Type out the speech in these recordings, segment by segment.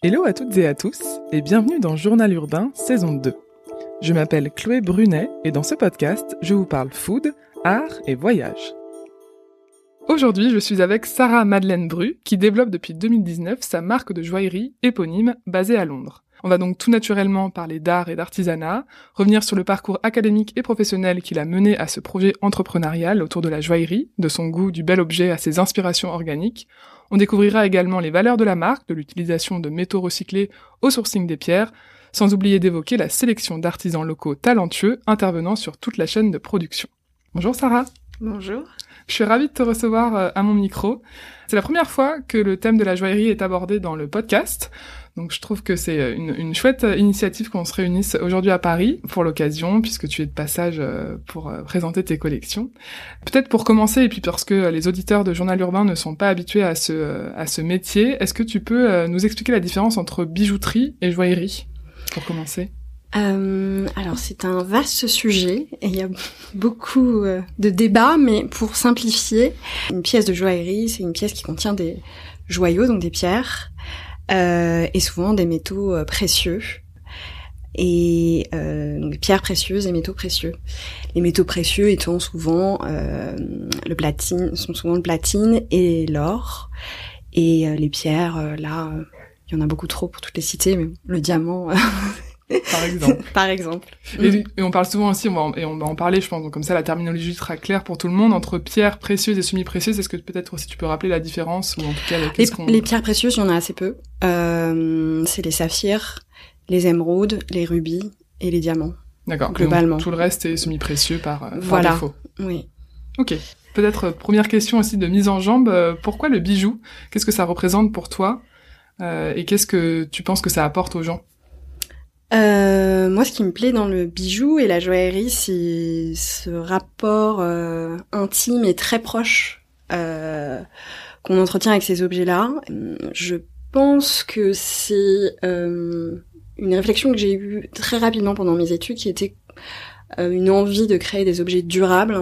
Hello à toutes et à tous et bienvenue dans Journal Urbain saison 2. Je m'appelle Chloé Brunet et dans ce podcast, je vous parle food, art et voyage. Aujourd'hui, je suis avec Sarah Madeleine Bru qui développe depuis 2019 sa marque de joaillerie éponyme basée à Londres. On va donc tout naturellement parler d'art et d'artisanat, revenir sur le parcours académique et professionnel qui l'a mené à ce projet entrepreneurial autour de la joaillerie, de son goût du bel objet à ses inspirations organiques. On découvrira également les valeurs de la marque, de l'utilisation de métaux recyclés au sourcing des pierres, sans oublier d'évoquer la sélection d'artisans locaux talentueux intervenant sur toute la chaîne de production. Bonjour Sarah. Bonjour. Je suis ravie de te recevoir euh, à mon micro. C'est la première fois que le thème de la joaillerie est abordé dans le podcast. Donc je trouve que c'est une, chouette initiative qu'on se réunisse aujourd'hui à Paris pour l'occasion, puisque tu es de passage euh, pour euh, présenter tes collections. Peut-être pour commencer, et puis parce que les auditeurs de Journal Urbain ne sont pas habitués à ce, métier, est-ce que tu peux nous expliquer la différence entre bijouterie et joaillerie, pour commencer? Euh, alors c'est un vaste sujet et il y a beaucoup euh, de débats, mais pour simplifier, une pièce de joaillerie, c'est une pièce qui contient des joyaux, donc des pierres, euh, et souvent des métaux euh, précieux. Et des pierres précieuses et métaux précieux. Les métaux précieux étant souvent le platine, sont souvent le platine et l'or. Et les pierres, là, il y en a beaucoup trop pour toutes les citer, mais le diamant, par exemple. Par exemple. Et, on parle souvent aussi, on va, et on va en parler, je pense, donc comme ça la terminologie sera claire pour tout le monde, entre pierres précieuses et semi-précieuses. Est-ce que peut-être aussi tu peux rappeler la différence ou en tout cas les, les pierres précieuses, il y en a assez peu. Euh, c'est les saphirs, les émeraudes, les rubis et les diamants. D'accord. Globalement. tout le reste est semi-précieux par, euh, voilà. défaut. Oui. Ok. Peut-être euh, première question aussi de mise en jambe. Euh, pourquoi le bijou? Qu'est-ce que ça représente pour toi? Euh, Et qu'est-ce que tu penses que ça apporte aux gens? Euh, moi, ce qui me plaît dans le bijou et la joaillerie, c'est ce rapport euh, intime et très proche euh, qu'on entretient avec ces objets-là. Je pense que c'est euh, une réflexion que j'ai eue très rapidement pendant mes études, qui était euh, une envie de créer des objets durables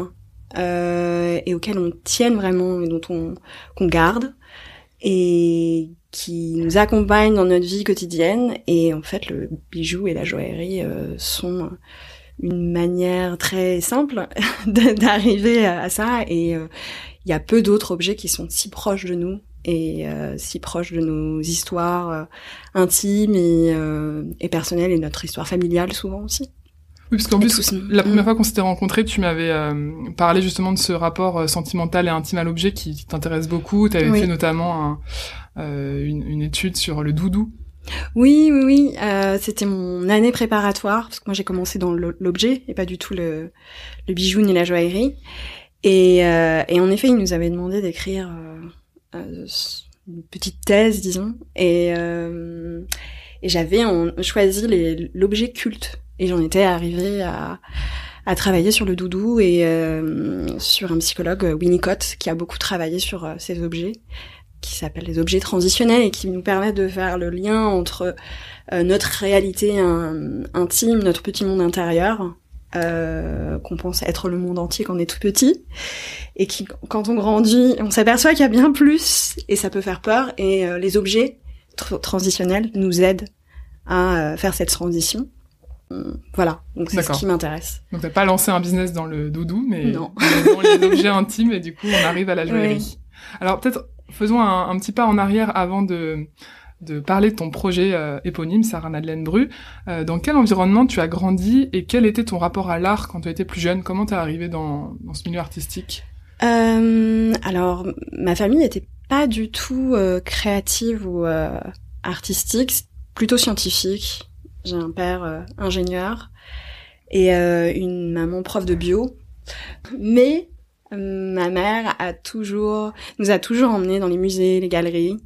et auxquels on tienne vraiment et dont on qu'on garde et qui nous accompagnent dans notre vie quotidienne. Et en fait, le bijou et la joaillerie euh, sont une manière très simple d'arriver à ça. Et euh, il y a peu d'autres objets qui sont si proches de nous et euh, si proches de nos histoires intimes et, et personnelles et notre histoire familiale souvent aussi. Oui, parce qu'en plus, la première mm. fois qu'on s'était rencontrés, tu m'avais euh, parlé justement de ce rapport euh, sentimental et intime à l'objet qui, t'intéresse beaucoup. Tu avais fait notamment euh, une, une, étude sur le doudou. Oui, oui, oui. C'était mon année préparatoire, parce que moi j'ai commencé dans l'objet et pas du tout le, le bijou ni la joaillerie. Et, et en effet, il nous avait demandé d'écrire une petite thèse, disons. Et, et j'avais choisi l'objet culte et j'en étais arrivée à, à travailler sur le doudou et euh, sur un psychologue, Winnicott, qui a beaucoup travaillé sur euh, ces objets, qui s'appellent les objets transitionnels et qui nous permettent de faire le lien entre euh, notre réalité intime, notre petit monde intérieur, euh, qu'on pense être le monde entier quand on est tout petit, et qui, quand on grandit, on s'aperçoit qu'il y a bien plus, et ça peut faire peur, et les objets transitionnels nous aident à faire cette transition. Voilà, donc c'est ce qui m'intéresse. Donc t'as pas lancé un business dans le doudou, mais dans les objets intimes, et du coup on arrive à la joaillerie. Alors peut-être faisons un, petit pas en arrière avant de de parler de ton projet euh, éponyme, Sarah Madeleine Bru. Euh, dans quel environnement tu as grandi et quel était ton rapport à l'art quand tu étais plus jeune? Comment t'es arrivée dans, dans ce milieu artistique? Euh, Alors, ma famille n'était pas du tout créative ou artistique, plutôt scientifique. J'ai un père euh, ingénieur et euh, une maman prof de bio. Mais euh, ma mère a toujours, nous a toujours emmenés dans les musées, les galeries.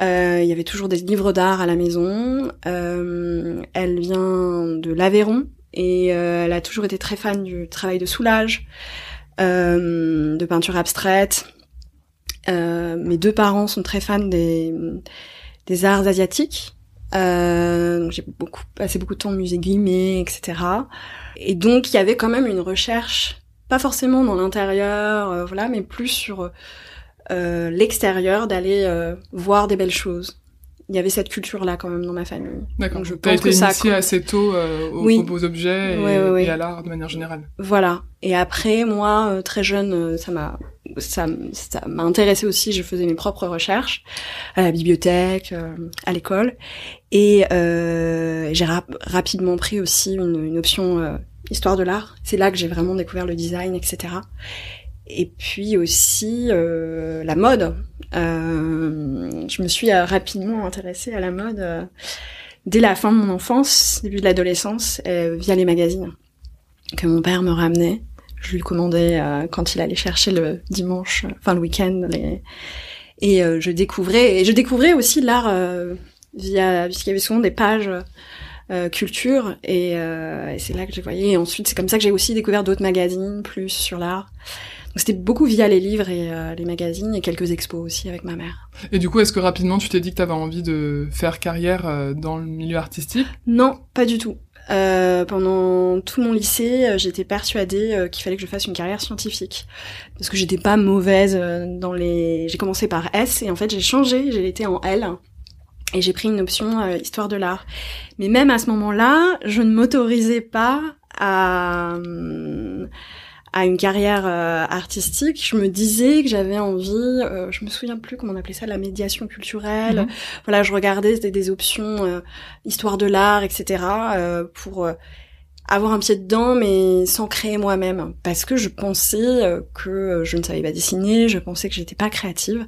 Il y avait toujours des livres d'art à la maison. elle vient de l'Aveyron et elle a toujours été très fan du travail de soulage, de peinture abstraite. mes deux parents sont très fans des arts asiatiques. Euh, j'ai beaucoup passé beaucoup de temps au musée Guimet, etc. Et donc il y avait quand même une recherche, pas forcément dans l'intérieur, euh, voilà, mais plus sur euh, l'extérieur, d'aller euh, voir des belles choses. Il y avait cette culture-là quand même dans ma famille. D'accord. Donc, je pense été que ça compte. assez tôt euh, aux, Oui. aux beaux objets et, à l'art de manière générale. Voilà. Et après, moi, euh, très jeune, euh, ça m'a, ça, m'a intéressé aussi. Je faisais mes propres recherches à la bibliothèque, euh, à l'école, et euh, j'ai rap- rapidement pris aussi une, une option euh, histoire de l'art. C'est là que j'ai vraiment découvert le design, etc. Et puis aussi euh, la mode. Euh, je me suis euh, rapidement intéressée à la mode euh, dès la fin de mon enfance, début de l'adolescence, euh, via les magazines que mon père me ramenait. Je lui commandais quand il allait chercher le dimanche, enfin le week-end, les... et je découvrais et je découvrais aussi l'art via puisqu'il y avait souvent des pages euh, culture et, euh, et c'est là que j'ai voyé. Et ensuite c'est comme ça que j'ai aussi découvert d'autres magazines plus sur l'art. Donc c'était beaucoup via les livres et euh, les magazines et quelques expos aussi avec ma mère. Et du coup, est-ce que rapidement tu t'es dit que t'avais envie de faire carrière euh, dans le milieu artistique? Non, pas du tout. Euh, pendant tout mon lycée, j'étais persuadée qu'il fallait que je fasse une carrière scientifique parce que j'étais pas mauvaise dans les. J'ai commencé par S et en fait j'ai changé, j'ai été en L et j'ai pris une option histoire de l'art. Mais même à ce moment-là, je ne m'autorisais pas à hum, à une carrière euh, artistique. Je me disais que j'avais envie. euh, je me souviens plus comment on appelait ça, la médiation culturelle Mhm. voilà, je regardais des, des options euh, histoire de l'art, etc. euh, pour euh, avoir un pied dedans, mais sans créer moi-même, parce que je pensais que je ne savais pas dessiner, je pensais que j'étais pas créative.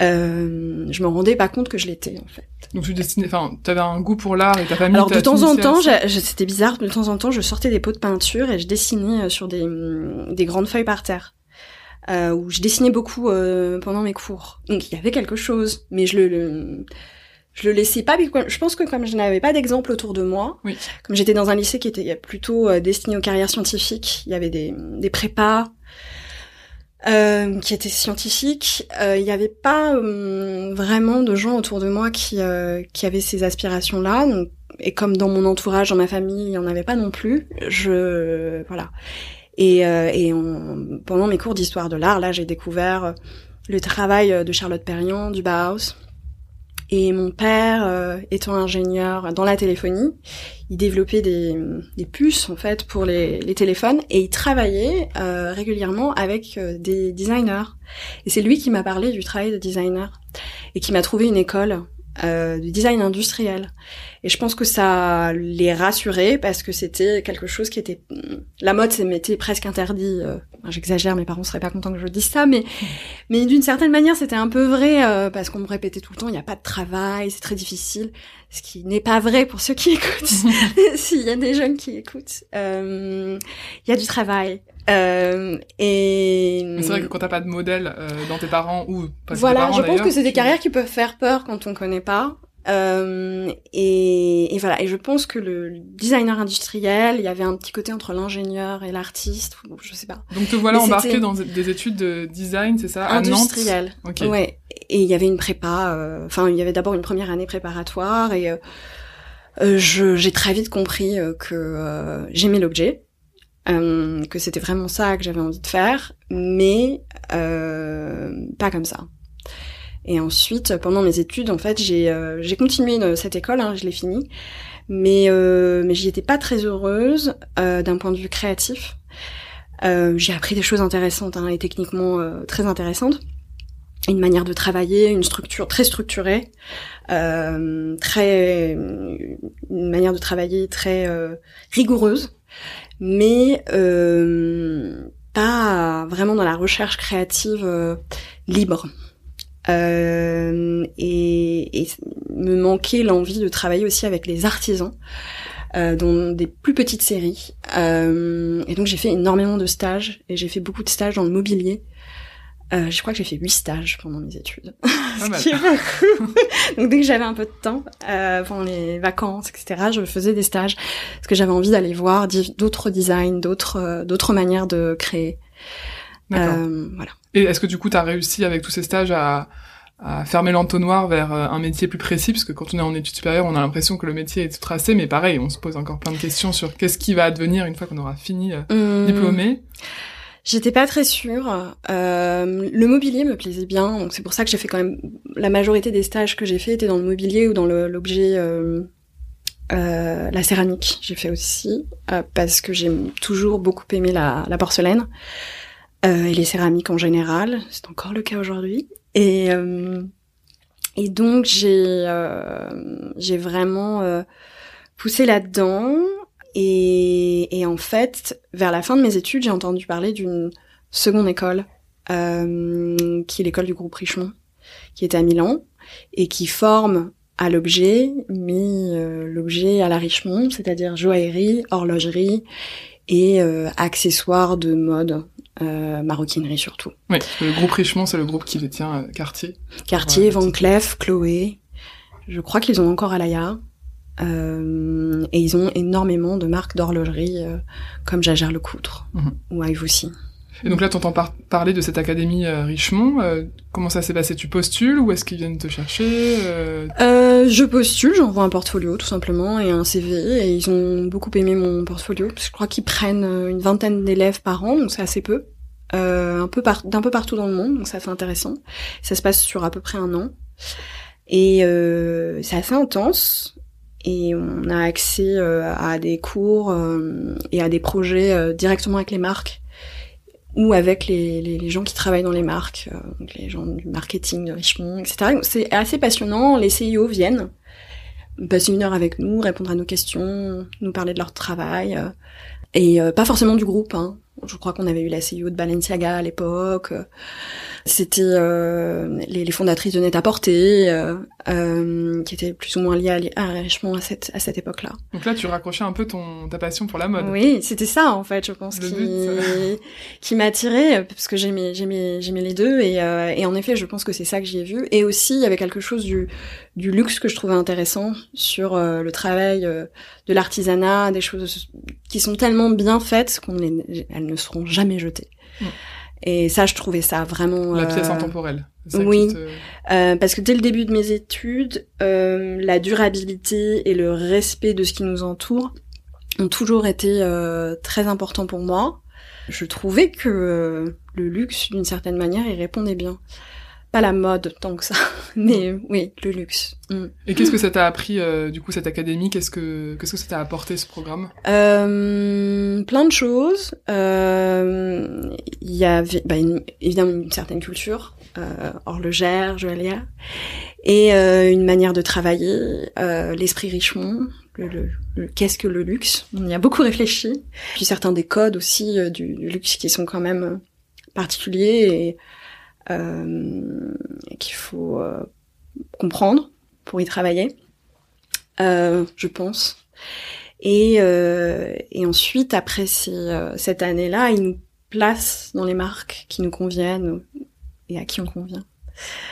Euh, je me rendais pas compte que je l'étais en fait. Donc tu dessinais, enfin, t'avais un goût pour l'art et ta famille. Alors de temps en temps, c'était bizarre, de temps en temps, je sortais des pots de peinture et je dessinais euh, sur des, hum, des grandes feuilles par terre. Euh, où je dessinais beaucoup euh, pendant mes cours. Donc il y avait quelque chose, mais je le, le- je le laissais pas. Je pense que comme je n'avais pas d'exemple autour de moi, Oui. comme j'étais dans un lycée qui était plutôt euh, destiné aux carrières scientifiques, il y avait des, des prépas euh, qui étaient scientifiques. Euh, il n'y avait pas hum, vraiment de gens autour de moi qui, euh, qui avaient ces aspirations-là. Et comme dans mon entourage, dans ma famille, il n'y en avait pas non plus. Je voilà. Et, euh, et pendant mes cours d'histoire de l'art, là, j'ai découvert le travail de Charlotte Perriand, du Bauhaus. Et mon père, euh, étant ingénieur dans la téléphonie, il développait des, puces en fait pour les, les téléphones et il travaillait euh, régulièrement avec euh, des designers. Et c'est lui qui m'a parlé du travail de designer et qui m'a trouvé une école euh, de design industriel. Et je pense que ça les rassurait parce que c'était quelque chose qui était la mode, ça m'était presque interdit. euh, J'exagère, mes parents seraient pas contents que je dise ça, mais mais d'une certaine manière, c'était un peu vrai euh, parce qu'on me répétait tout le temps, il n'y a pas de travail, c'est très difficile. Ce qui n'est pas vrai pour ceux qui écoutent. S'il y a des jeunes qui écoutent, euh, il y a du travail. Euh, et c'est vrai que quand t'as pas de modèle euh, dans tes parents ou pas tes voilà, parents, je pense que c'est des carrières qui peuvent faire peur quand on connaît pas. Euh, et, et voilà, et je pense que le designer industriel, il y avait un petit côté entre l'ingénieur et l'artiste, ou je sais pas. Donc te voilà Mais embarqué dans des études de design, c'est ça, à Nantes. industriel. Ok. Ouais. Et il y avait une prépa. euh, Enfin, il y avait d'abord une première année préparatoire et euh, euh, j'ai très vite compris euh, que euh, j'aimais l'objet, euh, que c'était vraiment ça que j'avais envie de faire, mais euh, pas comme ça. Et ensuite, pendant mes études, en fait, j'ai euh, continué cette école, hein, je l'ai finie, mais j'y étais pas très heureuse d'un point de vue créatif. J'ai appris des choses intéressantes hein, et techniquement très intéressantes une manière de travailler, une structure très structurée, très une manière de travailler très rigoureuse, mais euh, pas vraiment dans la recherche créative euh, libre. Euh, et, me manquait l'envie de travailler aussi avec les artisans euh, dans des plus petites séries. Euh, et donc j'ai fait énormément de stages et j'ai fait beaucoup de stages dans le mobilier. Euh, je crois que j'ai fait huit stages pendant mes études. Qui est beaucoup. Donc dès que j'avais un peu de temps, euh, pendant les vacances, etc., je faisais des stages parce que j'avais envie d'aller voir d'autres designs, d'autres euh, d'autres manières de créer. Euh, voilà. Et est-ce que du coup t'as réussi avec tous ces stages à, à fermer l'entonnoir vers euh, un métier plus précis? Parce que quand on est en études supérieures, on a l'impression que le métier est tout tracé, mais pareil, on se pose encore plein de questions sur qu'est-ce qui va advenir une fois qu'on aura fini euh, Hum, diplômé. J'étais pas très sûre. Euh, le mobilier me plaisait bien, donc c'est pour ça que j'ai fait quand même la majorité des stages que j'ai fait étaient dans le mobilier ou dans l'objet, euh, euh, la céramique. J'ai fait aussi euh, parce que j'ai toujours beaucoup aimé la, la porcelaine euh, et les céramiques en général. C'est encore le cas aujourd'hui. Et et donc j'ai j'ai vraiment poussé là-dedans. Et, et en fait, vers la fin de mes études, j'ai entendu parler d'une seconde école euh, qui est l'école du groupe Richemont, qui est à Milan, et qui forme à l'objet, mais euh, l'objet à la Richemont, c'est-à-dire joaillerie, horlogerie et euh, accessoires de mode, euh, maroquinerie surtout. Oui, le groupe Richemont, c'est le groupe qui détient Cartier. Cartier, Van Cleef, Chloé. Je crois qu'ils ont encore Alaya. Euh, et ils ont énormément de marques d'horlogerie comme Jager Le Coudre mhm. ou Ive aussi. Et donc là, tu entends parler de cette académie euh, Richemont. Euh, comment ça s'est passé? Tu postules ou est-ce qu'ils viennent te chercher euh... euh je postule, j'envoie un portfolio tout simplement et un CV. Et ils ont beaucoup aimé mon portfolio. Parce que je crois qu'ils prennent une vingtaine d'élèves par an, donc c'est assez peu. un peu d'un peu partout dans le monde, donc ça fait intéressant. Ça se passe sur à peu près un an. Et c'est assez intense et on a accès à des cours et à des projets directement avec les marques ou avec les, gens qui travaillent dans les marques, euh, donc les gens du marketing de Richemont, etc. C'est assez passionnant. Les CIO viennent passer une heure avec nous, répondre à nos questions, nous parler de leur travail, euh, et euh, pas forcément du groupe. Hein. Je crois qu'on avait eu la CEO de Balenciaga à l'époque. C'était euh, les, les, fondatrices de Net-à-Porter, euh, euh, qui étaient plus ou moins liées à, à Richemont à cette, à cette époque-là. Donc là, tu raccrochais un peu ton ta passion pour la mode. Oui, c'était ça en fait, je pense, qui, qui m'attirait parce que j'aimais j'aimais j'aimais les deux et, euh, et en effet, je pense que c'est ça que j'y ai vu. Et aussi, il y avait quelque chose du du luxe que je trouvais intéressant sur euh, le travail euh, de l'artisanat, des choses qui sont tellement bien faites qu'on elles ne seront jamais jetées. Mm. Et ça, je trouvais ça vraiment... La pièce euh, intemporelle. Oui, euh, parce que dès le début de mes études, euh, la durabilité et le respect de ce qui nous entoure ont toujours été euh, très importants pour moi. Je trouvais que le luxe, d'une certaine manière, il répondait bien pas la mode tant que ça, mais oui, le luxe. Mm. Et qu'est-ce que ça t'a appris euh, du coup cette académie? Qu'est-ce que qu'est-ce que ça t'a apporté ce programme? Euh, Plein de choses. Euh, il y avait bah, évidemment une certaine culture euh, horlogère, joaillière, et euh, une manière de travailler, l'esprit Richemont. Le, le, qu'est-ce que le luxe? On y a beaucoup réfléchi. Puis certains des codes aussi du, du luxe qui sont quand même particuliers et euh, qu'il faut euh, comprendre pour y travailler, euh, je pense. Et, et ensuite, après cette année-là, il nous place dans les marques qui nous conviennent et à qui on convient.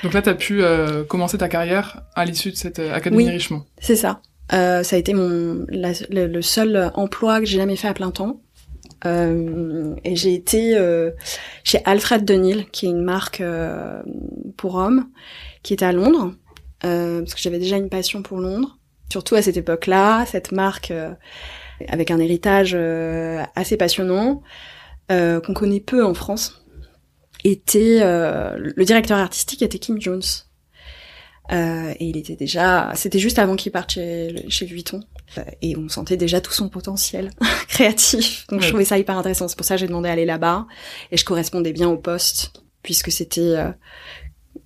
Donc là, tu as pu commencer ta carrière à l'issue de cette académie oui, Richemont. C'est ça. Euh, ça a été mon le, seul emploi que j'ai jamais fait à plein temps. Euh, et j'ai été euh, chez Alfred Denil, qui est une marque euh, pour hommes, qui était à Londres, parce que j'avais déjà une passion pour Londres. Surtout à cette époque-là, cette marque avec un héritage assez passionnant, qu'on connaît peu en France, était le directeur artistique était Kim Jones. Et il était déjà, c'était juste avant qu'il parte chez, chez Vuitton. Euh, et on sentait déjà tout son potentiel créatif. Donc je trouvais ça hyper intéressant. C'est pour ça que j'ai demandé à aller là-bas. Et je correspondais bien au poste, puisque c'était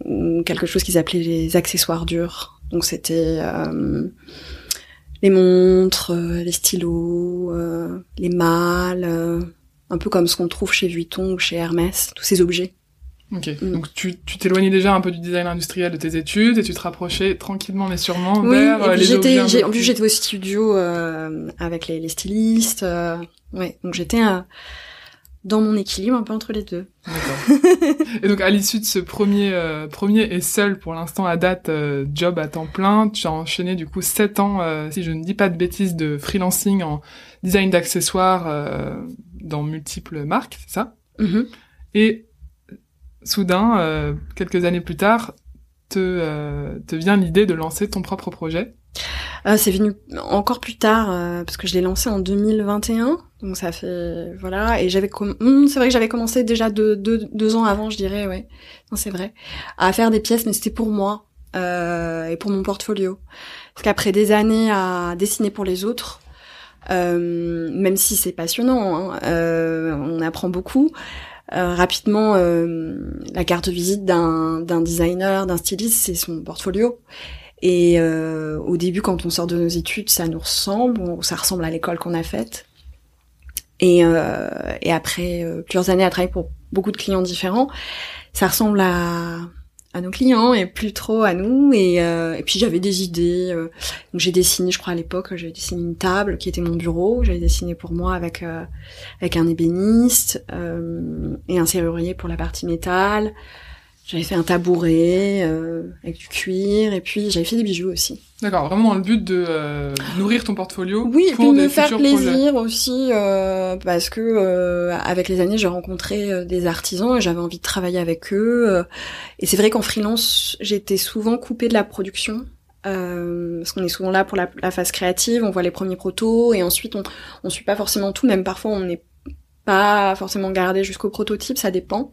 euh, quelque chose qu'ils appelaient les accessoires durs. Donc c'était les montres, les stylos, les malles, un peu comme ce qu'on trouve chez Vuitton ou chez Hermès, tous ces objets. Ok, mm. donc tu t'éloignais déjà un peu du design industriel de tes études et tu te rapprochais tranquillement mais sûrement vers et puis euh, j'étais, En plus j'étais au studio euh, avec les, les stylistes, euh, ouais, donc j'étais euh, dans mon équilibre un peu entre les deux. D'accord. et donc à l'issue de ce premier, euh, premier et seul pour l'instant à date job à temps plein, tu as enchaîné du coup sept ans, si je ne dis pas de bêtises, de freelancing en design d'accessoires dans multiples marques, c'est ça? Mm-hmm. Et soudain, euh, quelques années plus tard, te, euh, te vient l'idée de lancer ton propre projet euh, C'est venu encore plus tard parce que je l'ai lancé en 2021, donc ça fait voilà. Et j'avais hmm, c'est vrai que j'avais commencé déjà deux, deux, deux ans avant, je dirais, ouais. Non, c'est vrai, à faire des pièces, mais c'était pour moi. et pour mon portfolio. Parce qu'après des années à dessiner pour les autres, même si c'est passionnant, hein, on apprend beaucoup. Rapidement, la carte de visite d'un designer, d'un styliste, c'est son portfolio. Et euh, au début, quand on sort de nos études, ça nous ressemble, ça ressemble à l'école qu'on a faite. Et, euh, et après euh, plusieurs années à travailler pour beaucoup de clients différents, ça ressemble à, à nos clients et plus trop à nous. Et, euh, et puis j'avais des idées. Euh, donc j'ai dessiné, je crois à l'époque, j'avais dessiné une table qui était mon bureau. J'avais dessiné pour moi avec avec un ébéniste et un serrurier pour la partie métal. J'avais fait un tabouret euh, avec du cuir et puis j'avais fait des bijoux aussi. D'accord, vraiment dans le but de euh, nourrir ton portfolio. Oui, pour et puis me faire plaisir aussi euh, parce que euh, avec les années j'ai rencontré euh, des artisans et j'avais envie de travailler avec eux. et c'est vrai qu'en freelance j'étais souvent coupée de la production. parce qu'on est souvent là pour la, la, phase créative, on voit les premiers protos et ensuite on on suit pas forcément tout, même parfois on n'est pas forcément gardé jusqu'au prototype, ça dépend.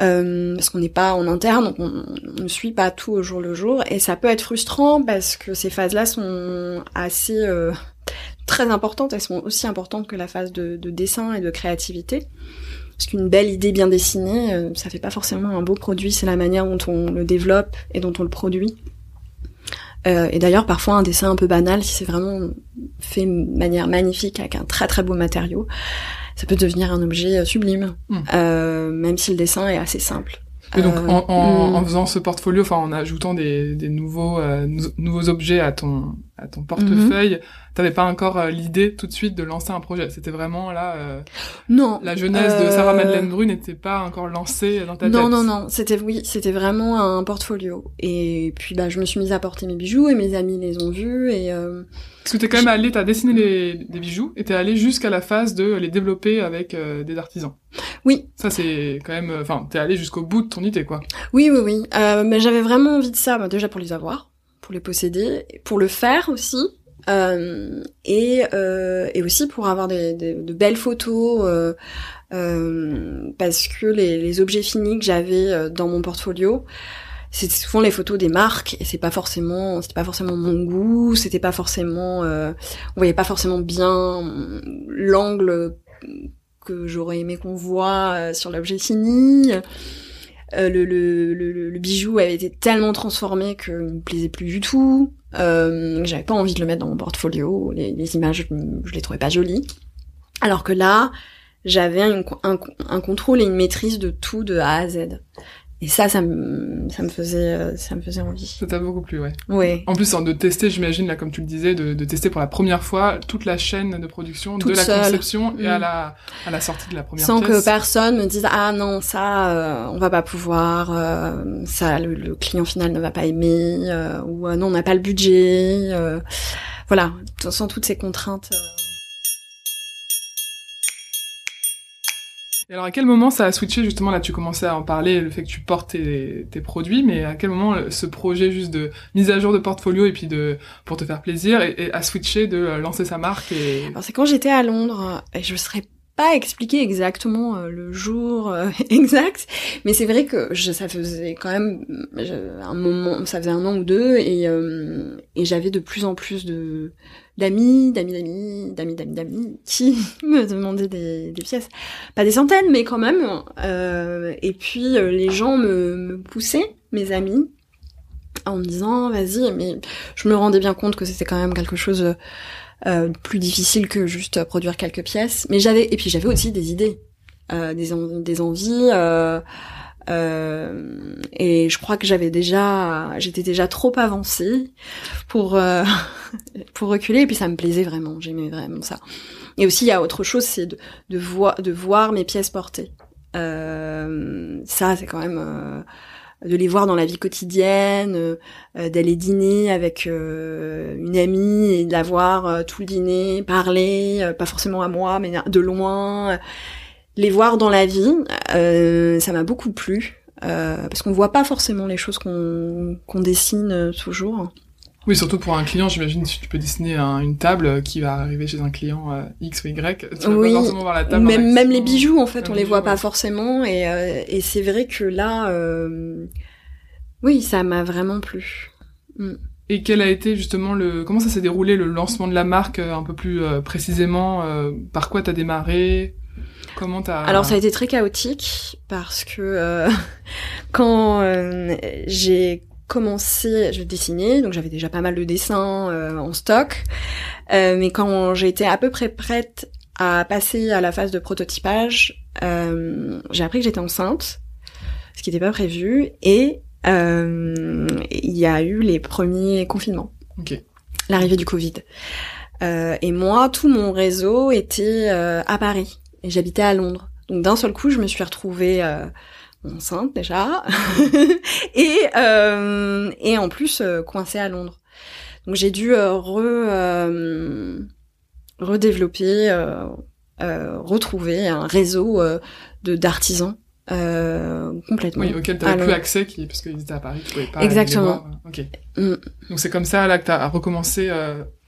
Euh, parce qu'on n'est pas en interne, donc on, ne suit pas tout au jour le jour, et ça peut être frustrant parce que ces phases-là sont assez euh, très importantes, elles sont aussi importantes que la phase de, de dessin et de créativité. Parce qu'une belle idée bien dessinée, euh, ça fait pas forcément un beau produit, c'est la manière dont on le développe et dont on le produit. Euh, et d'ailleurs, parfois un dessin un peu banal, si c'est vraiment fait de manière magnifique avec un très très beau matériau, ça peut devenir un objet euh, sublime, hmm. euh, même si le dessin est assez simple. Et donc en, en, hmm. en, faisant ce portfolio, enfin en ajoutant des, des nouveaux euh, nouveaux objets à ton à ton portefeuille, t'avais pas encore euh, l'idée tout de suite de lancer un projet? C'était vraiment là. Euh, non. La jeunesse de Sarah Madeleine Brune n'était pas encore lancée dans ta tête? Non, non, non. C'était oui, c'était vraiment un portfolio. Et puis bah je me suis mise à porter mes bijoux et mes amis les ont vus et. Euh, Parce que t'es quand même allé, t'as dessiné les, les bijoux et t'es allé jusqu'à la phase de les développer avec euh, des artisans. Oui. Ça c'est quand même, enfin t'es allé jusqu'au bout de ton idée quoi. Oui, oui, oui. mais j'avais vraiment envie de ça, bah, déjà pour les avoir pour les posséder, pour le faire aussi, euh, et, euh, et aussi pour avoir des, des de belles photos, euh, euh, parce que les, les, objets finis que j'avais euh, dans mon portfolio, c'était souvent les photos des marques et c'est pas forcément c'était pas forcément mon goût c'était pas forcément on voyait pas forcément bien l'angle que j'aurais aimé qu'on voit sur l'objet fini le, le, le, le, bijou avait été tellement transformé qu'il me plaisait plus du tout. Euh, J'avais pas envie de le mettre dans mon portfolio. Les, images, je, les trouvais pas jolies. Alors que là, j'avais un, contrôle et une maîtrise de tout de A à Z. Et ça, ça me, ça me faisait, euh, ça me faisait envie. Ça t'a beaucoup plu, ouais. Ouais. En plus, de tester, j'imagine, là, comme tu le disais, de, de, tester pour la première fois toute la chaîne de production, de la conception et à mm. la, à la sortie de la première Sans que personne me dise, ah non, ça, euh, on va pas pouvoir, euh, ça, le, client final ne va pas aimer, ou non, on n'a pas le budget, voilà, sans toutes ces contraintes. Et alors à quel moment ça a switché justement là tu commençais à en parler le fait que tu portes tes, produits mais à quel moment ce projet juste de mise à jour de portfolio et puis de pour te faire plaisir et, a switché de lancer sa marque et c'est quand j'étais à Londres et je serais pas expliquer exactement euh, le jour euh, exact, mais c'est vrai que je, ça faisait quand même un moment, ça faisait un an ou deux, et, euh, et j'avais de plus en plus de d'amis, d'amis, d'amis, d'amis, d'amis, d'amis, qui me demandaient des, des, pièces. Pas des centaines, mais quand même. Euh, et puis euh, les gens me, me, poussaient, mes amis, en me disant vas-y, mais je me rendais bien compte que c'était quand même quelque chose euh, plus difficile que juste produire quelques pièces. Mais j'avais et puis j'avais aussi des idées, euh, des, des envies. Euh, euh, et je crois que j'avais déjà, j'étais déjà trop avancée pour euh, pour reculer. Et puis ça me plaisait vraiment, j'aimais vraiment ça. Et aussi il y a autre chose, c'est de de, voir de voir mes pièces portées. Euh, ça c'est quand même euh, de les voir dans la vie quotidienne, euh, d'aller dîner avec une amie et de la voir tout le dîner, parler, pas forcément à moi, mais de loin les voir dans la vie, euh, ça m'a beaucoup plu. Euh, parce qu'on voit pas forcément les choses qu'on dessine euh, toujours. Oui, surtout pour un client, j'imagine si tu peux dessiner une table qui va arriver chez un client euh, X ou Y, tu vas oui, pas forcément voir la table. Même, même les bijoux, en fait, on les voit pas forcément. Et, et c'est vrai que là, Oui, ça m'a vraiment plu. Mm. Et quel a été justement le comment ça s'est déroulé le lancement de la marque un peu plus précisément Par quoi t'as démarré Comment t'as Alors ça a été très chaotique parce que quand j'ai commencé, je dessinais, donc j'avais déjà pas mal de dessins euh, en stock. Euh, mais quand été à peu près prête à passer à la phase de prototypage, euh, j'ai appris que j'étais enceinte, ce qui n'était pas prévu, et il y a eu les premiers confinements. L'arrivée du Covid. et moi, tout mon réseau était à Paris, et j'habitais à Londres. Donc d'un seul coup, je me suis retrouvée enceinte déjà, et euh, et en plus euh, coincée à Londres. Donc j'ai dû euh, re redévelopper, retrouver un réseau de d'artisans complètement. Oui, auquel tu n'avais plus accès, qui, parce qu'ils étaient à Paris, tu pouvais pas. Exactement. Ok. Mm. Donc c'est comme ça là que tu as recommencé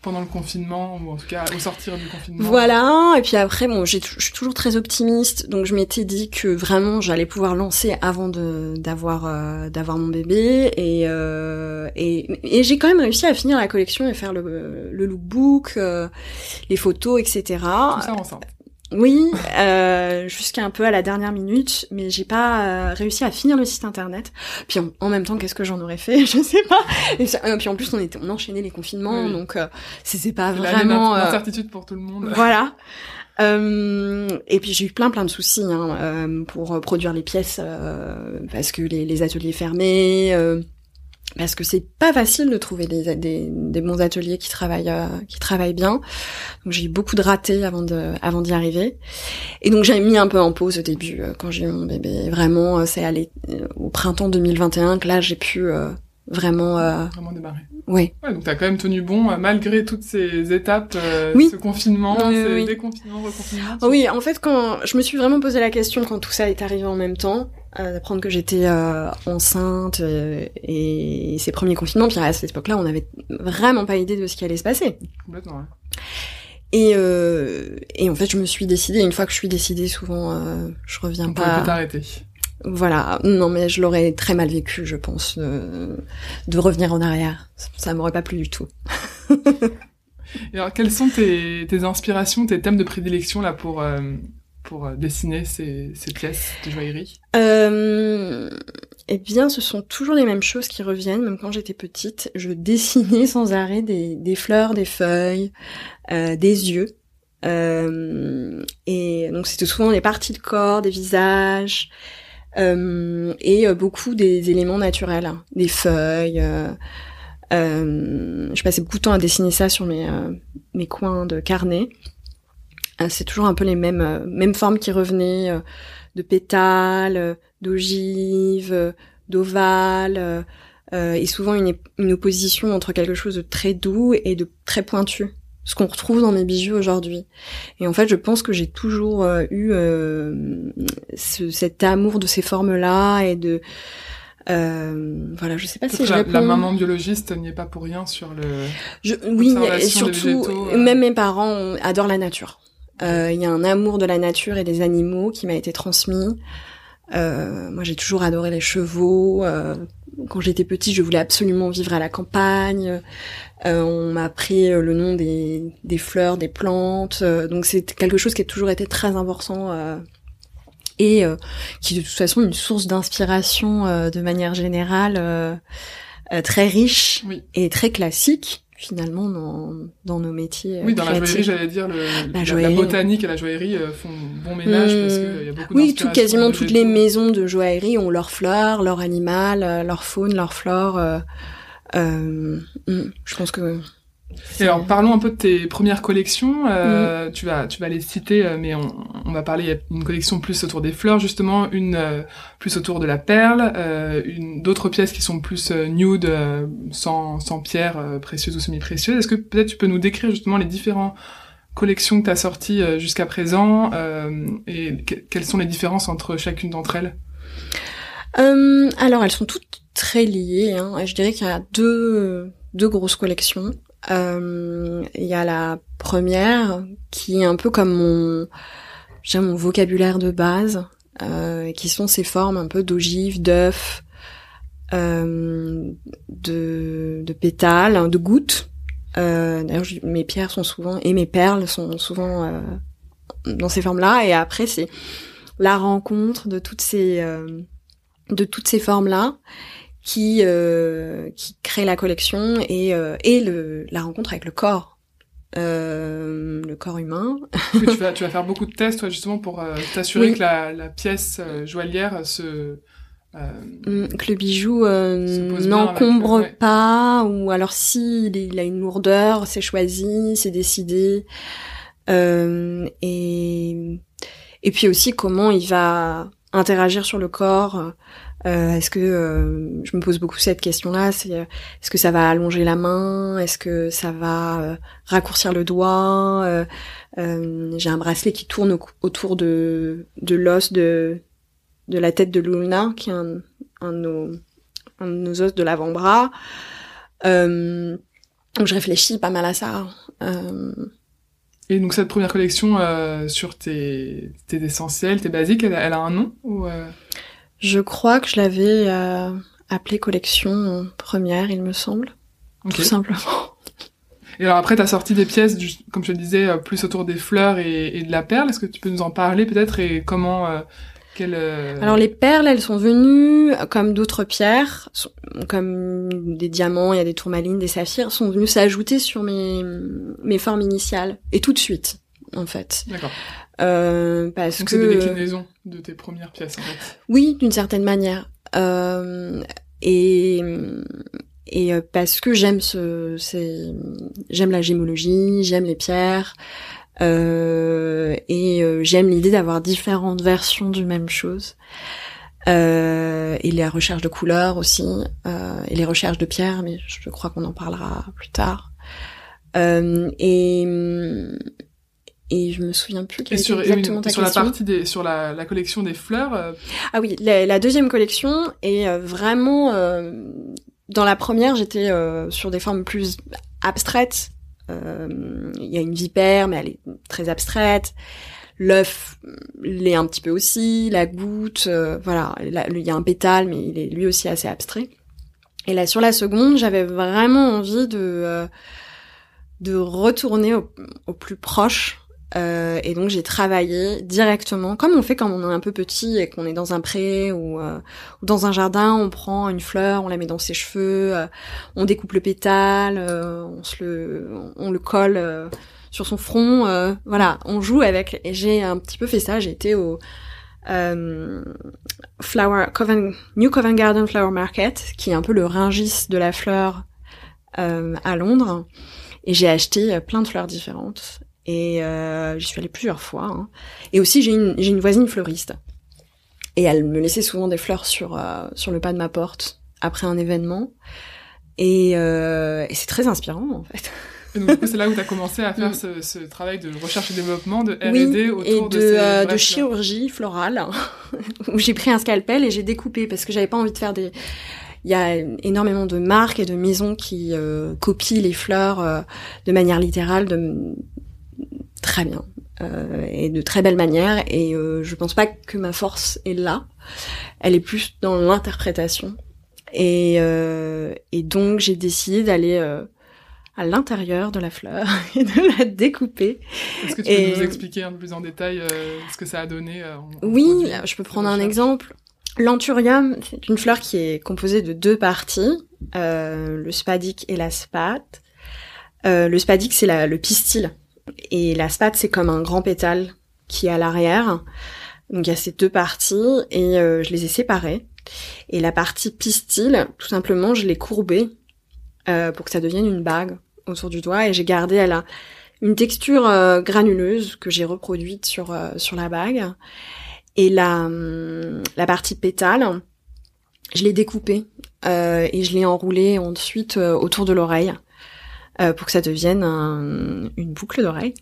pendant le confinement ou en tout cas au sortir du confinement. Voilà, et puis après bon, je suis toujours très optimiste, donc je m'étais dit que vraiment j'allais pouvoir lancer avant de d'avoir euh, d'avoir mon bébé et euh, et, et j'ai quand même réussi à finir la collection et faire le, le lookbook, euh, les photos, etc. Tout ça ensemble. Oui, euh, jusqu'à un peu à la dernière minute, mais j'ai pas euh, réussi à finir le site internet. Puis en, même temps, qu'est-ce que j'en aurais fait? Je sais pas. Et euh, puis en plus, on était, on enchaînait les confinements, donc euh, c'était pas vraiment. L'incertitude pour tout le monde. Voilà. et puis j'ai eu plein plein de soucis hein, pour produire les pièces parce que les, les ateliers fermés parce que c'est pas facile de trouver des, des, des bons ateliers qui travaillent euh, qui travaillent bien. Donc j'ai eu beaucoup de ratés avant de avant d'y arriver. Et donc j'ai mis un peu en pause au début euh, quand j'ai eu mon bébé. Vraiment, euh, c'est allé au printemps 2021 que là j'ai pu vraiment vraiment démarrer. Oui. Ouais, donc t'as quand même tenu bon malgré toutes ces étapes, oui. ce confinement, oui, ces déconfinements, reconfinements. Oui, en fait quand je me suis vraiment posé la question quand tout ça est arrivé en même temps, d'apprendre que j'étais euh, enceinte euh, et ces premiers confinements. Puis à cette époque-là, on n'avait vraiment pas idée de ce qui allait se passer. Complètement. Ouais. Et, euh, et en fait, je me suis décidée. Une fois que je suis décidée, souvent, euh, je reviens on pas. On t'arrêter. Voilà. Non, mais je l'aurais très mal vécu, je pense, de, de revenir en arrière. Ça, m'aurait pas plu du tout. et alors, quelles sont tes, tes inspirations, tes thèmes de prédilection là pour pour euh, dessiner ces, ces pièces de joaillerie? Euh, Eh bien, ce sont toujours les mêmes choses qui reviennent. Même quand j'étais petite, je dessinais sans arrêt des, des fleurs, des feuilles, euh, des yeux. Euh, et donc, c'était souvent les parties de corps, des visages, euh, et euh, beaucoup des éléments naturels, hein. des feuilles. je passais beaucoup de temps à dessiner ça sur mes, mes coins de carnet. Euh, c'est toujours un peu les mêmes euh, mêmes formes qui revenaient euh, de pétales, d'ogives, d'ovales, et souvent une, une opposition entre quelque chose de très doux et de très pointu ce qu'on retrouve dans mes bijoux aujourd'hui. Et en fait, je pense que j'ai toujours eu ce, cet amour de ces formes-là et de euh, voilà, je sais pas si je la, réponds. La maman biologiste n'y est pas pour rien sur le. Je, oui, et surtout, même mes parents adorent la nature. Euh, il y a un amour de la nature et des animaux qui m'a été transmis. Euh, moi, j'ai toujours adoré les chevaux. Euh, quand j'étais petite, je voulais absolument vivre à la campagne. Euh, on m'a appris le nom des, des fleurs, des plantes. donc, c'est quelque chose qui a toujours été très important et qui, de toute façon, est une source d'inspiration de manière générale très riche et très classique finalement dans, dans nos métiers. Oui, dans la joaillerie, j'allais dire, le, la, botanique et la joaillerie euh, font bon ménage parce qu'il y a beaucoup Oui, tout, quasiment toutes les maisons de joaillerie ont leurs fleurs, leur animal, euh, leur faune, leur flore. Euh, euh, hmm, je pense que et alors parlons un peu de tes premières collections. Euh, mm. Tu vas tu vas les citer, euh, mais on, on va parler une collection plus autour des fleurs justement, une euh, plus autour de la perle, euh, une d'autres pièces qui sont plus nude, sans sans pierres précieuses ou semi-précieuses. Est-ce que peut-être tu peux nous décrire justement les différents collections que tu as sorties jusqu'à présent et quelles sont les différences entre chacune d'entre elles? Alors elles sont toutes très liées. Hein. Je dirais qu'il y a deux deux grosses collections. Euh, il y a la première qui est un peu comme mon, mon vocabulaire de base, euh, qui sont ces formes un peu d'ogive, d'œuf, de, de pétales, de gouttes. D'ailleurs, mes pierres sont souvent et mes perles sont souvent dans ces formes-là. Et après, c'est la rencontre de toutes ces de toutes ces formes-là qui euh, qui crée la collection et euh, et le la rencontre avec le corps euh, le corps humain. tu vas tu vas faire beaucoup de tests toi justement pour euh, t'assurer que la, la pièce euh, joaillière se mm, que le bijou n'encombre pas ou alors si il, a une lourdeur c'est choisi c'est décidé. Et et puis aussi comment il va interagir sur le corps euh, est-ce que euh, je me pose beaucoup cette question-là euh, est-ce que ça va allonger la main? Est-ce que ça va raccourcir le doigt? J'ai un bracelet qui tourne autour de l'os de la tête de Luna, qui est un, un, de, nos, os de l'avant-bras. donc je réfléchis pas mal à ça. Et donc cette première collection sur tes, tes essentiels, tes basiques, elle, a un nom je crois que je l'avais euh, appelée collection première, il me semble. Tout simplement. Et alors après, tu as sorti des pièces, comme je le disais, euh, plus autour des fleurs et, de la perle. Est-ce que tu peux nous en parler peut-être et comment... Euh, quelle, Alors les perles, elles sont venues, comme d'autres pierres, comme des diamants, il y a des tourmalines, des saphirs, sont venues s'ajouter sur mes, mes formes initiales. Et tout de suite, en fait. D'accord. Euh, parce Donc que c'est des déclinaisons de tes premières pièces en fait. Oui, d'une certaine manière. Euh, et et euh, parce que j'aime ce, c'est j'aime la gémologie, j'aime les pierres. Euh, et euh, j'aime l'idée d'avoir différentes versions du même chose. Euh, et la recherche de couleurs aussi, euh, et les recherches de pierres, mais je crois qu'on en parlera plus tard. Euh, et et je me souviens plus quelle sur, exactement ta sur la partie des sur la, la collection des fleurs euh, ah oui la, la, deuxième collection est euh, vraiment euh, dans la première j'étais sur des formes plus abstraites. Il y a une vipère mais elle est très abstraite. L'œuf l'est un petit peu aussi la goutte voilà. Il y a un pétale mais il est lui aussi assez abstrait. Et là sur la seconde j'avais vraiment envie de de retourner au, au plus proche euh, et donc j'ai travaillé directement, comme on fait quand on est un peu petit et qu'on est dans un pré ou, euh, dans un jardin, on prend une fleur, on la met dans ses cheveux, euh, on découpe le pétale, on se le, on le colle sur son front, voilà, on joue avec. Et j'ai un petit peu fait ça. J'ai été au Flower Covent, New Covent Garden Flower Market, qui est un peu le Ringis de la fleur à Londres, et j'ai acheté plein de fleurs différentes et euh, j'y suis allée plusieurs fois. Hein. Et aussi, j'ai une, j'ai une voisine fleuriste. Et elle me laissait souvent des fleurs sur, euh, sur le pas de ma porte après un événement. Et, euh, et c'est très inspirant, en fait. Et donc, c'est là où tu as commencé à faire mm. ce, ce, travail de recherche et développement, de R&D autour et de, de, euh, de chirurgie florale, où j'ai pris un scalpel et j'ai découpé parce que j'avais pas envie de faire des... Il y a énormément de marques et de maisons qui euh, copient les fleurs euh, de manière littérale, de, très bien euh, et de très belle manière. Et euh, je pense pas que ma force est là. Elle est plus dans l'interprétation. Et, euh, et donc j'ai décidé d'aller euh, à l'intérieur de la fleur et de la découper. Est-ce que tu peux nous expliquer un peu plus en détail euh, ce que ça a donné Oui, je peux prendre un exemple. L'anthurium, c'est une fleur qui est composée de deux parties, le spadique et la spate. le spadique, c'est le pistil et la spate, c'est comme un grand pétale qui est à l'arrière. Donc il y a ces deux parties et euh, je les ai séparées. Et la partie pistil, tout simplement, je l'ai courbée euh, pour que ça devienne une bague autour du doigt. Et j'ai gardé elle a une texture euh, granuleuse que j'ai reproduite sur sur la bague. Et la la partie pétale, je l'ai découpée et je l'ai enroulée ensuite autour de l'oreille euh, pour que ça devienne une boucle d'oreille.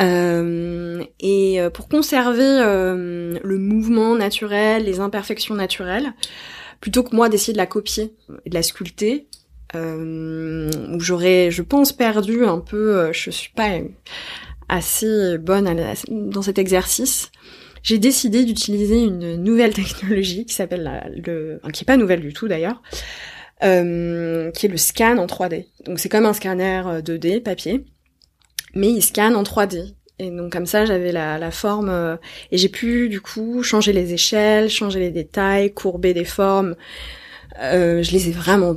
Euh, et euh, pour conserver euh, le mouvement naturel, les imperfections naturelles, plutôt que moi d'essayer de la copier et de la sculpter, où j'aurais, je pense, perdu un peu. je suis pas assez bonne dans cet exercice. j'ai décidé d'utiliser une nouvelle technologie qui s'appelle le, qui est pas nouvelle du tout d'ailleurs, euh, qui est le scan en 3D. Donc c'est comme un scanner 2D papier, mais il scanne en 3D. Et donc comme ça, j'avais la, la forme euh, et j'ai pu du coup changer les échelles, changer les détails, courber des formes. Euh, je les ai vraiment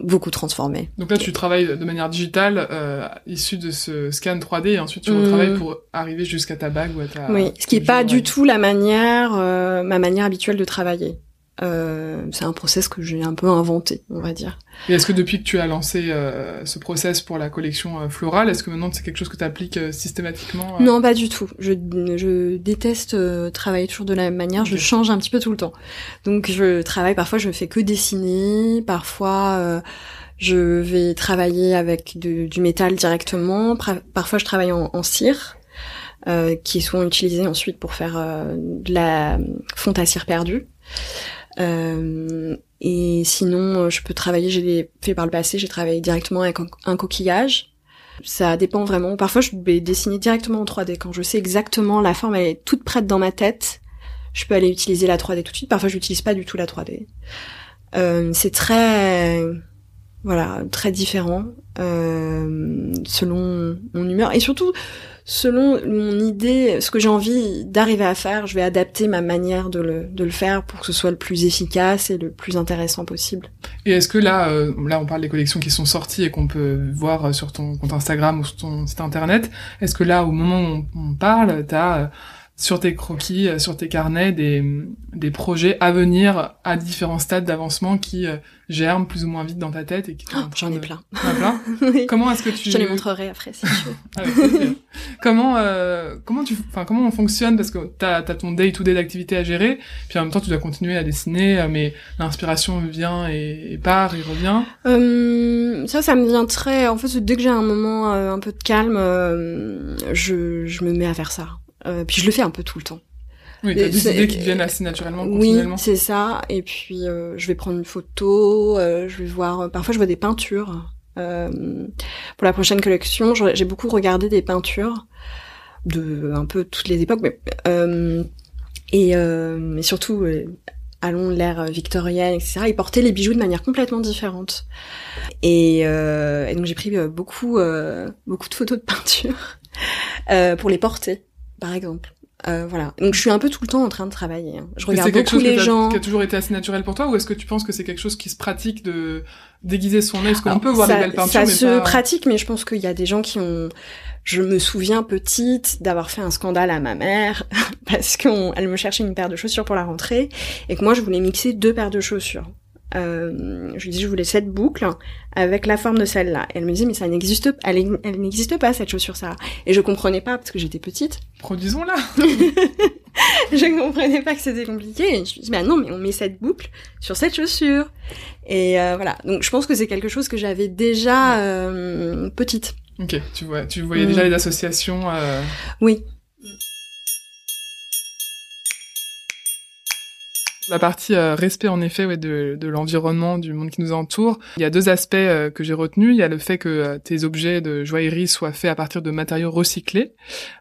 beaucoup transformés. Donc là, tu travailles de manière digitale, euh, issue de ce scan 3D, et ensuite tu retravailles mmh. pour arriver jusqu'à ta bague ou à ta. Oui, ce qui est pas du tout la manière, euh, ma manière habituelle de travailler. Euh, c'est un process que j'ai un peu inventé, on va dire. Et est-ce que depuis que tu as lancé euh, ce process pour la collection euh, florale, est-ce que maintenant c'est quelque chose que tu appliques euh, systématiquement Non, pas du tout. Je, je déteste travailler toujours de la même manière. Je change un petit peu tout le temps. Donc je travaille parfois, je fais que dessiner. Parfois, je vais travailler avec du métal directement. Parfois, je travaille en, en cire. qui sont utilisés ensuite pour faire de la fonte à cire perdue. Euh, et sinon, je peux travailler, j'ai fait par le passé, j'ai travaillé directement avec un, coquillage. Ça dépend vraiment. Parfois, je vais dessiner directement en 3D. Quand je sais exactement la forme, elle est toute prête dans ma tête, je peux aller utiliser la 3D tout de suite. Parfois, je n'utilise pas du tout la 3D. Euh, c'est très, voilà, très différent euh, selon mon humeur et surtout selon mon idée, ce que j'ai envie d'arriver à faire, je vais adapter ma manière de le, faire pour que ce soit le plus efficace et le plus intéressant possible. Et est-ce que là, euh, là on parle des collections qui sont sorties et qu'on peut voir euh, sur ton compte Instagram ou sur ton site internet, est-ce que là, au moment où on, parle, tu as euh, sur tes croquis, sur tes carnets, des, des projets à venir à différents stades d'avancement qui germent plus ou moins vite dans ta tête et qui oh, J'en ai plein. plein Comment est-ce que tu... Je te les montrerai après si tu veux. comment euh, comment tu enfin comment on fonctionne? Parce que t'as as ton day to day d'activité à gérer puis en même temps tu dois continuer à dessiner euh, mais l'inspiration vient et, part il revient. Euh, ça ça me vient très en fait dès que j'ai un moment euh, un peu de calme euh, je je me mets à faire ça puis je le fais un peu tout le temps oui, t'as des idées qui viennent assez naturellement, Oui, c'est ça. Et puis, je vais prendre une photo, je vais voir... Parfois, je vois des peintures. Euh, pour la prochaine collection, j'ai beaucoup regardé des peintures de un peu toutes les époques, mais euh, et euh, mais surtout euh, allons l'ère victorienne, etc. Ils portaient les bijoux de manière complètement différente. Et, et donc j'ai pris beaucoup beaucoup de photos de peinture pour les porter, par exemple. Euh, voilà. Donc je suis un peu tout le temps en train de travailler. Hein. Je regarde beaucoup les gens. Qui a toujours été assez naturel pour toi, ou est-ce que tu penses que c'est quelque chose qui se pratique de déguiser son œil? Parce qu'on peut voir des belles peintures, ça se pratique, mais je pense qu'il y a des gens qui ont. Je me souviens petite d'avoir fait un scandale à ma mère parce qu'elle me cherchait une paire de chaussures pour la rentrée et que moi je voulais mixer deux paires de chaussures. Euh, je lui dis je voulais cette boucle avec la forme de celle-là. elle me disait mais ça n'existe pas, elle, elle n'existe pas cette chaussure ça. Et je comprenais pas parce que j'étais petite. Produisons-la. je comprenais pas que c'était compliqué. Et je me dis bah non mais on met cette boucle sur cette chaussure. Et euh, voilà. Donc je pense que c'est quelque chose que j'avais déjà euh, petite. Ok, tu vois, tu voyais déjà mm. les associations. Euh... Oui. La partie euh, respect en effet ouais, de, de l'environnement, du monde qui nous entoure. Il y a deux aspects euh, que j'ai retenus. Il y a le fait que euh, tes objets de joaillerie soient faits à partir de matériaux recyclés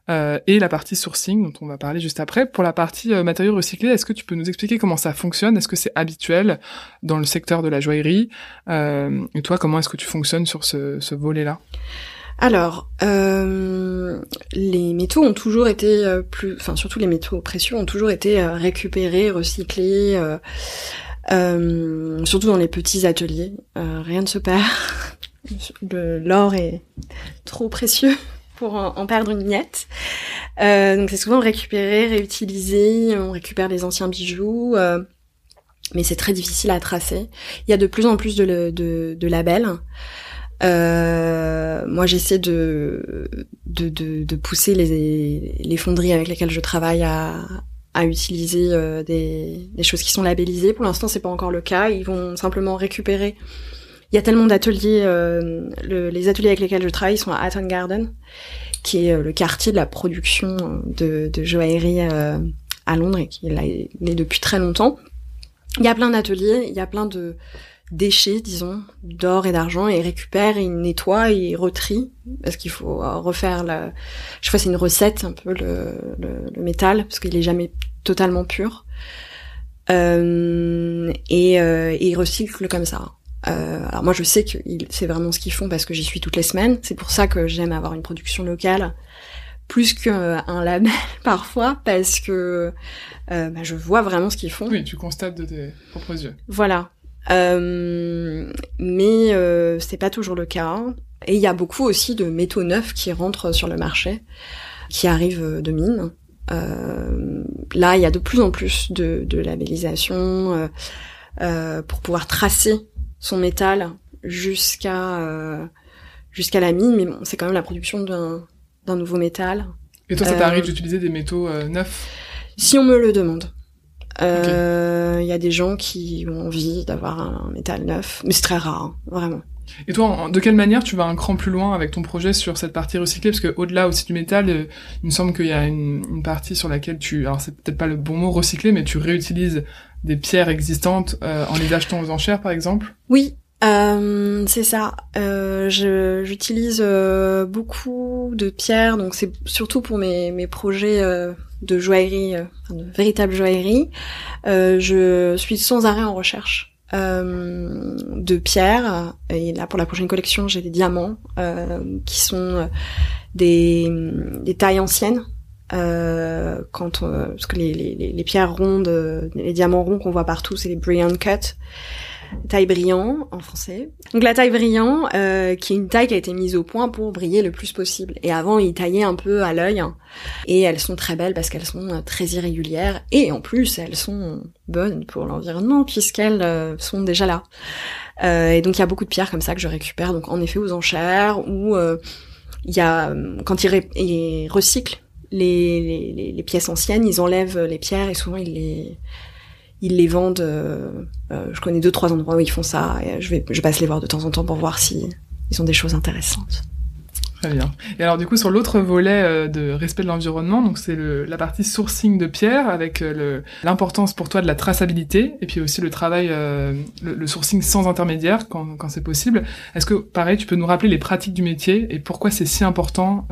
et la partie sourcing dont on va parler juste après. Pour la partie matériaux recyclés, est-ce que tu peux nous expliquer comment ça fonctionne? Est-ce que c'est habituel dans le secteur de la joaillerie? Et toi, comment est-ce que tu fonctionnes sur ce, ce volet-là? Alors, euh, les métaux ont toujours été euh, plus, enfin surtout les métaux précieux ont toujours été euh, récupérés, recyclés, surtout dans les petits ateliers. rien ne se perd. L'or est trop précieux pour en, perdre une miette. donc c'est souvent récupéré, réutilisé. On récupère les anciens bijoux mais c'est très difficile à tracer. Il y a de plus en plus de, labels. Euh, moi, j'essaie de, de, de, de, pousser les, les fonderies avec lesquelles je travaille à, à utiliser euh, des, des, choses qui sont labellisées. Pour l'instant, c'est pas encore le cas. Ils vont simplement récupérer. Il y a tellement d'ateliers. Euh, les ateliers avec lesquels je travaille sont à Hatton Garden, qui est euh, le quartier de la production de, de joaillerie à Londres et qui est là depuis très longtemps. Il y a plein d'ateliers. Il y a plein de déchets, disons, d'or et d'argent, et récupère, il nettoie, il retrie, parce qu'il faut refaire la... Je crois c'est une recette, un peu, le, le, métal, parce qu'il est jamais totalement pur. Euh, et, euh, et il recycle comme ça. Euh, alors moi je sais que c'est vraiment ce qu'ils font parce que j'y suis toutes les semaines. C'est pour ça que j'aime avoir une production locale plus qu'un label parfois parce que euh, bah, je vois vraiment ce qu'ils font. Oui, tu constates de tes propres yeux. Voilà. Euh, mais euh, c'est pas toujours le cas. Et il y a beaucoup aussi de métaux neufs qui rentrent sur le marché, qui arrivent de mines. Euh, là, il y a de plus en plus de, de labellisation euh, pour pouvoir tracer son métal jusqu'à jusqu'à la mine. Mais bon, c'est quand même la production d'un nouveau métal. Et toi, ça t'arrive d'utiliser des métaux neufs? Si on me le demande. Il euh, y a des gens qui ont envie d'avoir un, métal neuf, mais c'est très rare, hein, vraiment. Et toi, de quelle manière tu vas un cran plus loin avec ton projet sur cette partie recyclée? Parce que au-delà aussi du métal, euh, il me semble qu'il y a une, une, partie sur laquelle tu, alors c'est peut-être pas le bon mot recycler, mais tu réutilises des pierres existantes euh, en les achetant aux enchères, par exemple? Oui, euh, c'est ça. Euh, J'utilise euh, beaucoup de pierres, donc c'est surtout pour mes, mes projets euh, de joaillerie, euh, de véritable joaillerie. je suis sans arrêt en recherche de pierres. Et là, pour la prochaine collection, j'ai des diamants qui sont des, des tailles anciennes. quand parce que les, les, les pierres rondes, les diamants ronds qu'on voit partout, c'est les brilliant cut taille brillant en français. Donc la taille brillant, euh, qui est une taille qui a été mise au point pour briller le plus possible. Et avant, ils taillaient un peu à l'œil. Et elles sont très belles parce qu'elles sont euh, très irrégulières. Et en plus, elles sont bonnes pour l'environnement puisqu'elles euh, sont déjà là. Euh, et donc il y a beaucoup de pierres comme ça que je récupère. Donc en effet aux enchères ou il y a quand ils, recyclent les, pièces anciennes, ils enlèvent les pierres et souvent ils les ils les vendent. Euh, euh, je connais deux trois endroits où ils font ça. Et je vais, je passe les voir de temps en temps pour voir si ils ont des choses intéressantes. Très bien. Et alors du coup sur l'autre volet euh, de respect de l'environnement, donc c'est la partie sourcing de pierre avec l'importance pour toi de la traçabilité et puis aussi le travail, le, sourcing sans intermédiaire quand, c'est possible. Est-ce que pareil tu peux nous rappeler les pratiques du métier et pourquoi c'est si important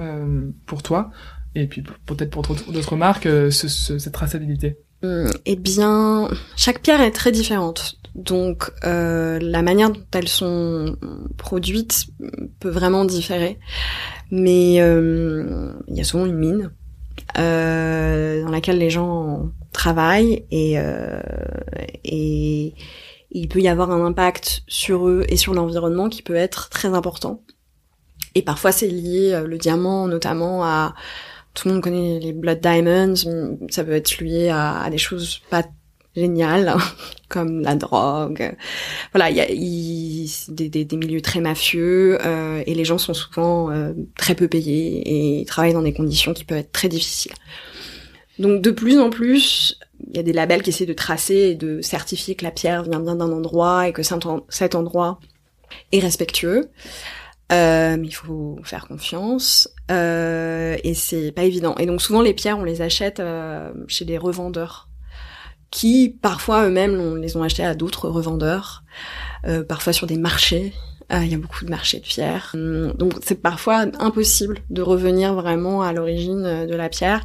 pour toi et puis peut-être pour d'autres marques ce, cette traçabilité? Eh bien, chaque pierre est très différente. Donc, euh, la manière dont elles sont produites peut vraiment différer. Mais euh, il y a souvent une mine euh, dans laquelle les gens travaillent et, et il peut y avoir un impact sur eux et sur l'environnement qui peut être très important. Et parfois, c'est lié, le diamant notamment, à tout le monde connaît les Blood Diamonds, ça peut être lié à, des choses pas géniales, comme la drogue. Voilà, il y a des, milieux très mafieux euh, et les gens sont souvent euh, très peu payés et ils travaillent dans des conditions qui peuvent être très difficiles. Donc de plus en plus, il y a des labels qui essaient de tracer et de certifier que la pierre vient bien d'un endroit et que cet endroit est respectueux. Euh, mais il faut faire confiance euh, et c'est pas évident. Et donc souvent les pierres on les achète euh, chez des revendeurs qui parfois eux-mêmes les ont achetées à d'autres revendeurs, euh, parfois sur des marchés. Euh, il y a beaucoup de marchés de pierres, hum, donc c'est parfois impossible de revenir vraiment à l'origine de la pierre.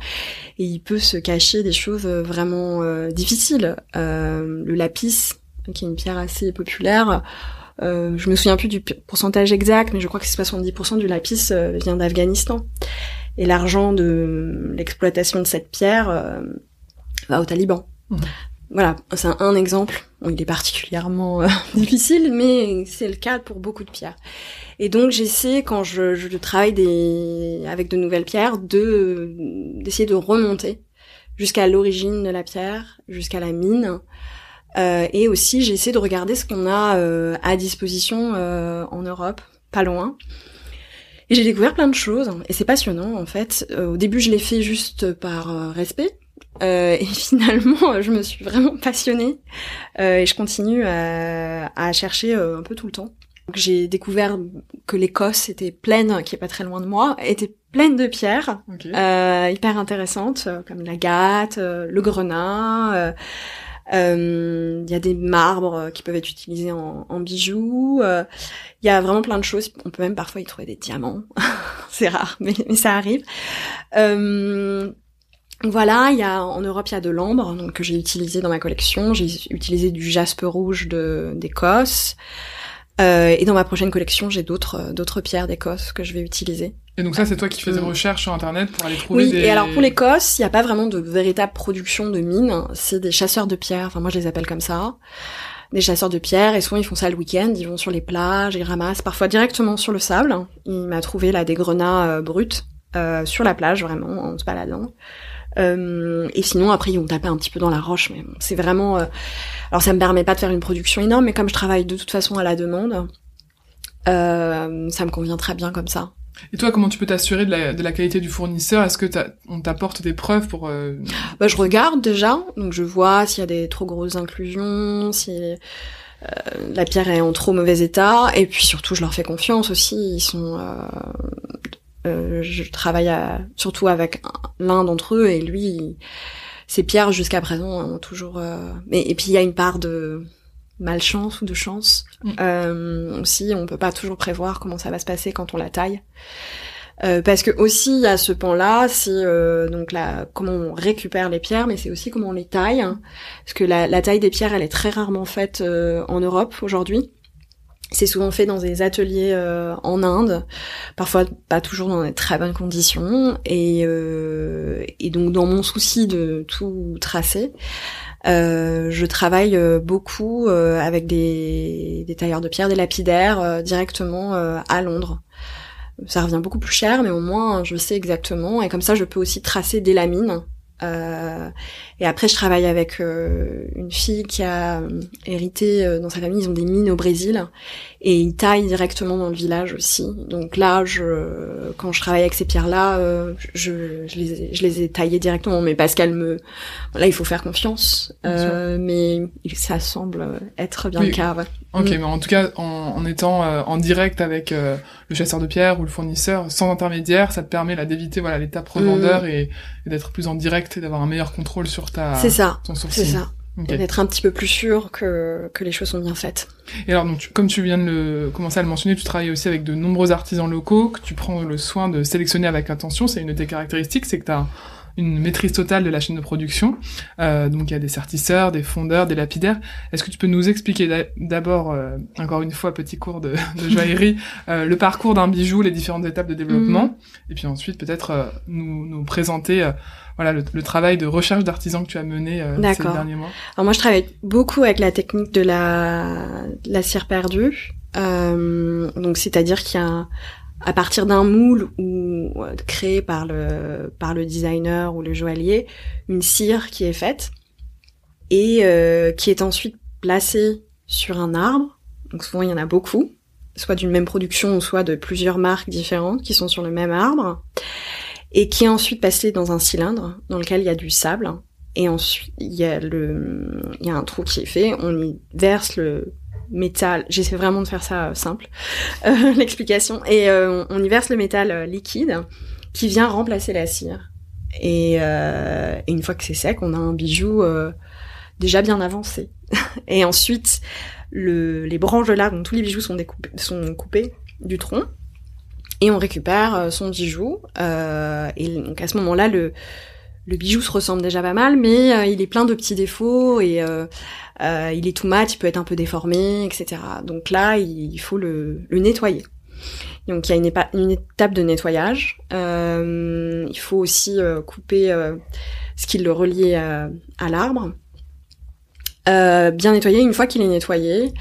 Et il peut se cacher des choses vraiment difficiles. le lapis, qui est une pierre assez populaire euh, je me souviens plus du pourcentage exact, mais je crois que c'est 70% du lapis euh, vient d'Afghanistan. Et l'argent de l'exploitation de cette pierre euh, va aux talibans. Mmh. Voilà, c'est un, exemple. il est particulièrement difficile, mais c'est le cas pour beaucoup de pierres. Et donc j'essaie, quand je, je, travaille des, avec de nouvelles pierres, de d'essayer de remonter jusqu'à l'origine de la pierre, jusqu'à la mine, euh, et aussi, j'ai essayé de regarder ce qu'on a euh, à disposition euh, en Europe, pas loin. Et j'ai découvert plein de choses, et c'est passionnant en fait. au début, je l'ai fait juste par respect, et finalement, je me suis vraiment passionnée, et je continue à, à chercher un peu tout le temps. J'ai découvert que l'Écosse était pleine, qui est pas très loin de moi, était pleine de pierres hyper intéressantes, comme l'agate, le grenat Euh, Il y a des marbres qui peuvent être utilisés en, bijoux. Euh, Il y a vraiment plein de choses. On peut même parfois y trouver des diamants. C'est rare, mais, ça arrive. Euh, voilà, il y a en Europe il y a de l'ambre que j'ai utilisé dans ma collection. J'ai utilisé du jaspe rouge d'Écosse. Euh, et dans ma prochaine collection, j'ai d'autres d'autres pierres d'Écosse que je vais utiliser. Et donc ça, c'est toi qui fais des mm. recherches sur Internet pour aller trouver oui, des... et alors pour l'Écosse, il n'y a pas vraiment de véritable production de mines. C'est des chasseurs de pierres, enfin moi je les appelle comme ça. Des chasseurs de pierres, et souvent ils font ça le week-end, ils vont sur les plages, ils ramassent parfois directement sur le sable. Il m'a trouvé là des grenats euh, bruts euh, sur la plage, vraiment, en se baladant. Euh, et sinon, après, ils vont taper un petit peu dans la roche, mais bon, c'est vraiment... Euh... Alors ça me permet pas de faire une production énorme, mais comme je travaille de toute façon à la demande, euh, ça me convient très bien comme ça. Et toi, comment tu peux t'assurer de la, de la, qualité du fournisseur? Est-ce que on t'apporte des preuves pour euh... bah, je regarde déjà, donc je vois s'il y a des trop grosses inclusions, si euh, la pierre est en trop mauvais état, et puis surtout, je leur fais confiance aussi. Ils sont, euh, je travaille à, surtout avec l'un d'entre eux, et lui, ces pierres jusqu'à présent ont toujours. euh, et puis il y a une part de malchance ou de chance. Mm. Euh, aussi, on peut pas toujours prévoir comment ça va se passer quand on la taille. Euh, parce que aussi il a ce pan-là, c'est euh, donc la comment on récupère les pierres, mais c'est aussi comment on les taille. hein. Parce que la, la taille des pierres, elle est très rarement faite euh, en Europe aujourd'hui. C'est souvent fait dans des ateliers euh, en Inde, parfois pas toujours dans des très bonnes conditions. Et, euh, donc dans mon souci de tout tracer, euh, je travaille beaucoup avec des, tailleurs de pierre, des lapidaires directement à Londres. Ça revient beaucoup plus cher, mais au moins je sais exactement. Et comme ça, je peux aussi tracer des lamines. Euh, et après, je travaille avec une fille qui a hérité dans sa famille. Ils ont des mines au Brésil et ils taillent directement dans le village aussi. Donc là, je, quand je travaille avec ces pierres-là, euh, je, je, les ai, je les ai taillées directement, mais parce qu'elles me, là, il faut faire confiance. Euh, mais ça semble être bien Oui. le cas. Ouais. Ok, Mm. mais en tout cas, en, en étant euh, en direct avec euh, le chasseur de pierre ou le fournisseur, sans intermédiaire, ça te permet là d'éviter voilà l'étape revendeur et, et d'être plus en direct et d'avoir un meilleur contrôle sur ta Mm. C'est ça. ton C'est sourcing. ça. Ok. Et d'être un petit peu plus sûr que, que les choses sont bien faites. Et alors, donc, tu- comme tu viens de le, commencer à le mentionner, tu travailles aussi avec de nombreux artisans locaux que tu prends le soin de sélectionner avec attention. C'est une de tes caractéristiques, c'est que tu as une maîtrise totale de la chaîne de production. Euh, donc, il y a des certisseurs, des fondeurs, des lapidaires. Est-ce que tu peux nous expliquer d'a- d'abord, euh, encore une fois, petit cours de, de joaillerie, euh, le parcours d'un bijou, les différentes étapes de développement, et puis ensuite peut-être euh, nous, nous présenter euh, voilà le, le travail de recherche d'artisans que tu as mené euh, ces derniers mois. Alors moi, je travaille beaucoup avec la technique de la, de la cire perdue. Euh, donc, c'est-à-dire qu'il y a, un- à partir d'un moule ou euh, créé par le par le designer ou le joaillier, une cire qui est faite et euh, qui est ensuite placée sur un arbre. Donc souvent, il y en a beaucoup, soit d'une même production, soit de plusieurs marques différentes qui sont sur le même arbre, et qui est ensuite passée dans un cylindre dans lequel il y a du sable et ensuite il y a le il y a un trou qui est fait on y verse le métal. J'essaie vraiment de faire ça euh, simple. Euh, l'explication. Et euh, on y verse le métal liquide qui vient remplacer la cire. Et, une fois que c'est sec on a un bijou déjà bien avancé. Et ensuite le, les branches de l'arbre donc tous les bijoux sont coupés du tronc. Et on récupère son bijou et donc à ce moment-là le le bijou se ressemble déjà pas mal, mais euh, il est plein de petits défauts et euh, euh, il est tout mat, il peut être un peu déformé, etc. Donc là, il, faut le, nettoyer. Donc il y a une, étape de nettoyage. Il faut aussi couper ce qui le relie à, à l'arbre. Bien nettoyer. Une fois qu'il est nettoyé,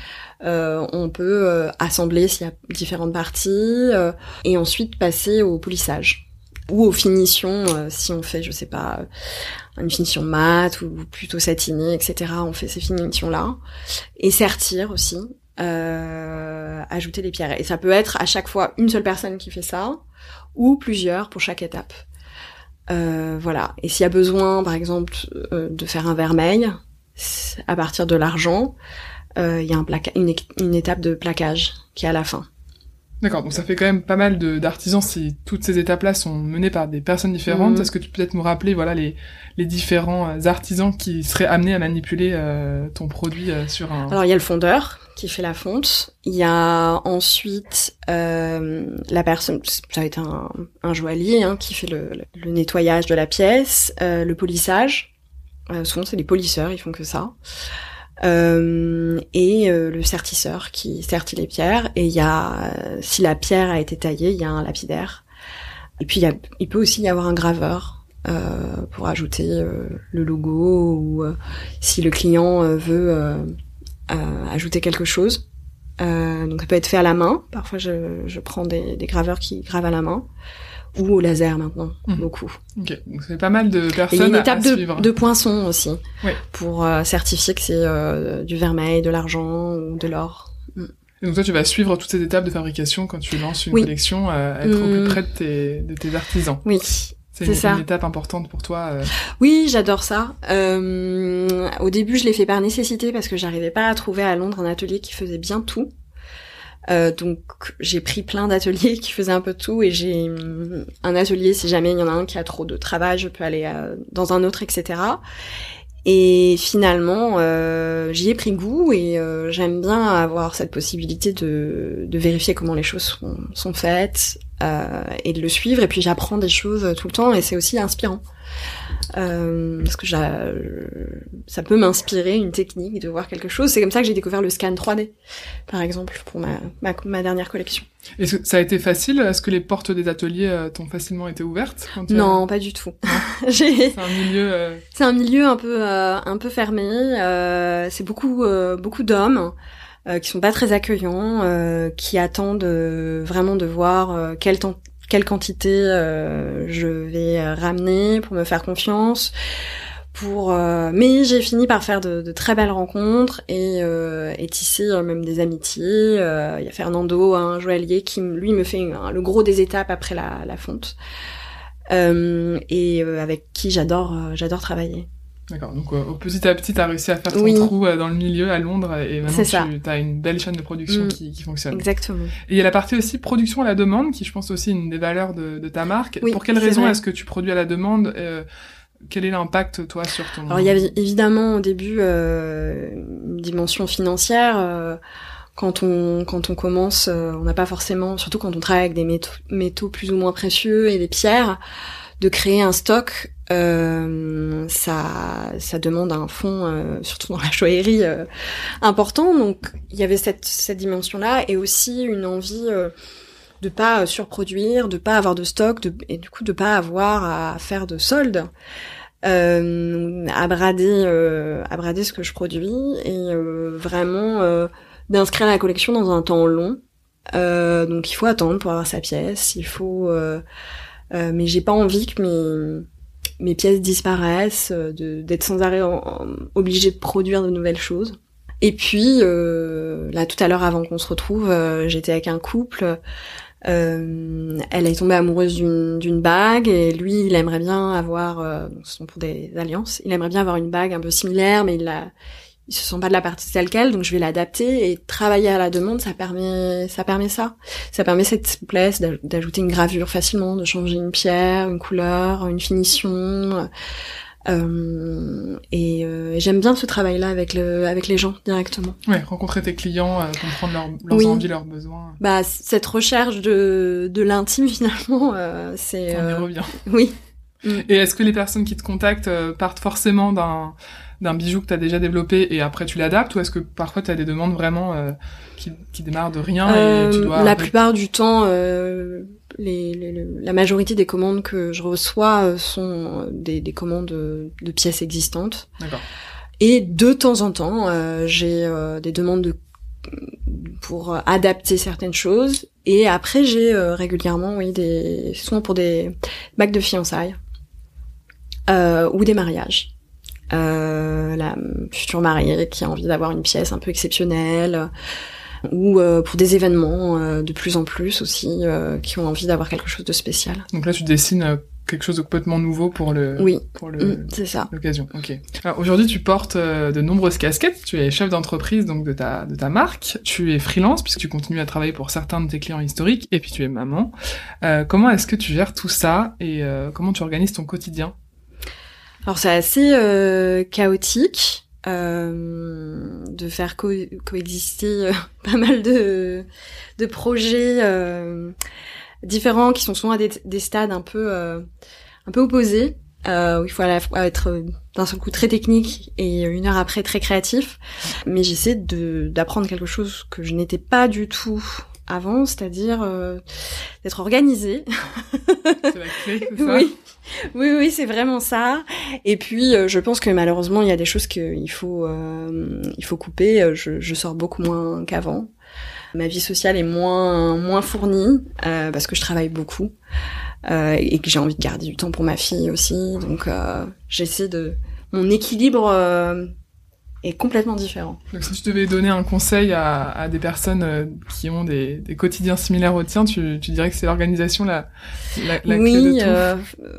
on peut assembler s'il y a différentes parties et ensuite passer au polissage ou aux finitions euh, si on fait je sais pas euh, une finition mate ou plutôt satinée etc on fait ces finitions là et sertir aussi euh, ajouter les pierres. Et ça peut être à chaque fois une seule personne qui fait ça ou plusieurs pour chaque étape. Voilà. Et s'il y a besoin par exemple de faire un vermeil à partir de l'argent il y a une, une étape de plaquage qui est à la fin D'accord, donc ça fait quand même pas mal d'artisans si toutes ces étapes-là sont menées par des personnes différentes. Mhm. Est-ce que tu peux peut-être nous rappeler voilà les, les différents euh, artisans qui seraient amenés à manipuler euh, ton produit euh, sur un... Alors il y a le fondeur qui fait la fonte. Il y a ensuite euh, la personne, ça va être un, un joaillier hein, qui fait le, le nettoyage de la pièce, euh, le polissage. Euh, souvent c'est des polisseurs, ils font que ça. Euh, et euh, le sertisseur qui sertit les pierres. Et il y a, euh, si la pierre a été taillée, il y a un lapidaire. Et puis y a, il peut aussi y avoir un graveur euh, pour ajouter le logo ou si le client veut ajouter quelque chose. Donc ça peut être fait à la main. Parfois je, je prends des, des graveurs qui gravent à la main ou au laser maintenant, Mhm. beaucoup. Ok, donc c'est pas mal de Et il y a personnes une étape à, de, suivre. de poinçon aussi Oui. pour euh, certifier que c'est euh, du vermeil, de l'argent ou de l'or. Et donc toi, tu vas suivre toutes ces étapes de fabrication quand tu lances une Oui. collection, euh, être au plus Mm. près de tes, de tes artisans. Oui, C'est C'est une, ça. une étape importante pour toi. euh. oui, j'adore ça. Euh, au début, je l'ai fait par nécessité parce que j'arrivais pas à trouver à Londres un atelier qui faisait bien tout. Euh, donc j'ai pris plein d'ateliers qui faisaient un peu tout et j'ai un atelier si jamais il y en a un qui a trop de travail, je peux aller euh, dans un autre, etc. Et finalement, euh, j'y ai pris goût et euh, j'aime bien avoir cette possibilité de, de vérifier comment les choses sont, sont faites euh, et de le suivre. Et puis j'apprends des choses tout le temps et c'est aussi inspirant. Euh, parce que ça peut m'inspirer une technique de voir quelque chose. C'est comme ça que j'ai découvert le scan 3D, par exemple, pour ma, ma, ma dernière collection. Que ça a été facile? Est-ce que les portes des ateliers euh, t'ont facilement été ouvertes quand as- Non, pas du tout. J'ai- C'est un milieu. euh, C'est un milieu un peu euh, un peu fermé. euh, c'est beaucoup euh, beaucoup d'hommes euh, qui sont pas très accueillants, euh, qui attendent euh, vraiment de voir euh, quelle temps- quelle quantité euh, je vais euh, ramener pour me faire confiance. Pour euh, mais j'ai fini par faire de, très belles rencontres et, euh, et tisser même des amitiés. Il y a Fernando, un joaillier, qui lui me fait le gros des étapes après la, la fonte et avec qui j'adore j'adore travailler. D'accord. Donc euh, petit à petit, t'as réussi à faire ton Oui. trou euh, dans le milieu à Londres et maintenant tu as une belle chaîne de production Mm. qui, qui fonctionne. Exactement. Et il y a la partie aussi production à la demande, qui je pense aussi une des valeurs de, de ta marque. Oui, Pour quelle c'est raison vrai. est-ce que tu produis à la demande euh, Quel est l'impact toi sur ton Alors il y avait évidemment au début euh, une dimension financière. euh, quand on quand on commence, euh, on n'a pas forcément, surtout quand on travaille avec des métaux, métaux plus ou moins précieux et des pierres, de créer un stock. euh, ça ça demande un fonds, euh, surtout dans la joaillerie, euh, important. Donc il y avait cette cette dimension là et aussi une envie. euh, de pas surproduire, de pas avoir de stock, de, et du coup de pas avoir à faire de soldes. euh, à brader euh, à brader ce que je produis et vraiment d'inscrire la collection dans un temps long euh, donc il faut attendre pour avoir sa pièce il faut euh, euh, mais j'ai pas envie que mes mes pièces disparaissent euh, de d'être sans arrêt en, obligée de produire de nouvelles choses. Et puis euh, là tout à l'heure avant qu'on se retrouve euh, j'étais avec un couple euh, elle est tombée amoureuse d'une bague et lui il aimerait bien avoir ce sont pour des alliances il aimerait bien avoir une bague un peu similaire mais il a il se sent pas de la partie telle quelle donc je vais l'adapter et travailler à la demande ça permet ça permet ça ça permet cette souplesse d'aj- d'ajouter une gravure facilement de changer une pierre une couleur une finition euh, et euh, j'aime bien ce travail là avec le avec les gens directement Ouais, rencontrer tes clients, euh, comprendre leurs, leurs Oui. envies, leurs besoins. bah cette recherche de de l'intime finalement euh, c'est On y euh, revient. oui Et est-ce que les personnes qui te contactent partent forcément d'un d'un bijou que tu as déjà développé et après tu l'adaptes ou est-ce que parfois tu as des demandes vraiment euh, qui, qui démarrent de rien et tu Euh, dois la plupart du temps, euh, les, les- les- la majorité des commandes que je reçois sont des, des commandes de, de pièces existantes. D'accord. Et de temps en temps, j'ai des demandes de, pour adapter certaines choses. Et après, j'ai régulièrement, oui, des souvent pour des bacs de fiançailles ou des mariages. Euh, la future mariée qui a envie d'avoir une pièce un peu exceptionnelle ou euh, pour des événements euh, de plus en plus aussi qui ont envie d'avoir quelque chose de spécial. Donc là tu dessines quelque chose de complètement nouveau pour le oui. pour Mm, c'est ça. l'occasion. Ok. Alors aujourd'hui, tu portes euh, de nombreuses casquettes. Tu es chef d'entreprise donc de ta de ta marque. Tu es freelance puisque tu continues à travailler pour certains de tes clients historiques et puis tu es maman. Euh, comment est-ce que tu gères tout ça? Et euh, comment tu organises ton quotidien? Alors c'est assez euh, chaotique euh, de faire co- coexister euh, pas mal de, de projets euh, différents qui sont souvent à des, des stades un peu euh, un peu opposés où il faut à la fois être d'un seul coup très technique et une heure après très créatif. Mais j'essaie d'apprendre quelque chose que je n'étais pas du tout avant, c'est-à-dire euh, d'être organisée. C'est la clé, ça Oui, oui, oui, c'est vraiment ça. Et puis, euh, je pense que malheureusement, il y a des choses qu'il faut, euh, il faut couper. Euh, Je, je sors beaucoup moins qu'avant. Ma vie sociale est moins, moins fournie euh, parce que je travaille beaucoup euh, et que j'ai envie de garder du temps pour ma fille aussi. Donc, euh, j'essaie de mon équilibre euh, est complètement différent. Donc si tu devais donner un conseil à, à des personnes euh, qui ont des, des quotidiens similaires au tien, tu, tu dirais que c'est l'organisation la, la, la oui, clé de tout euh,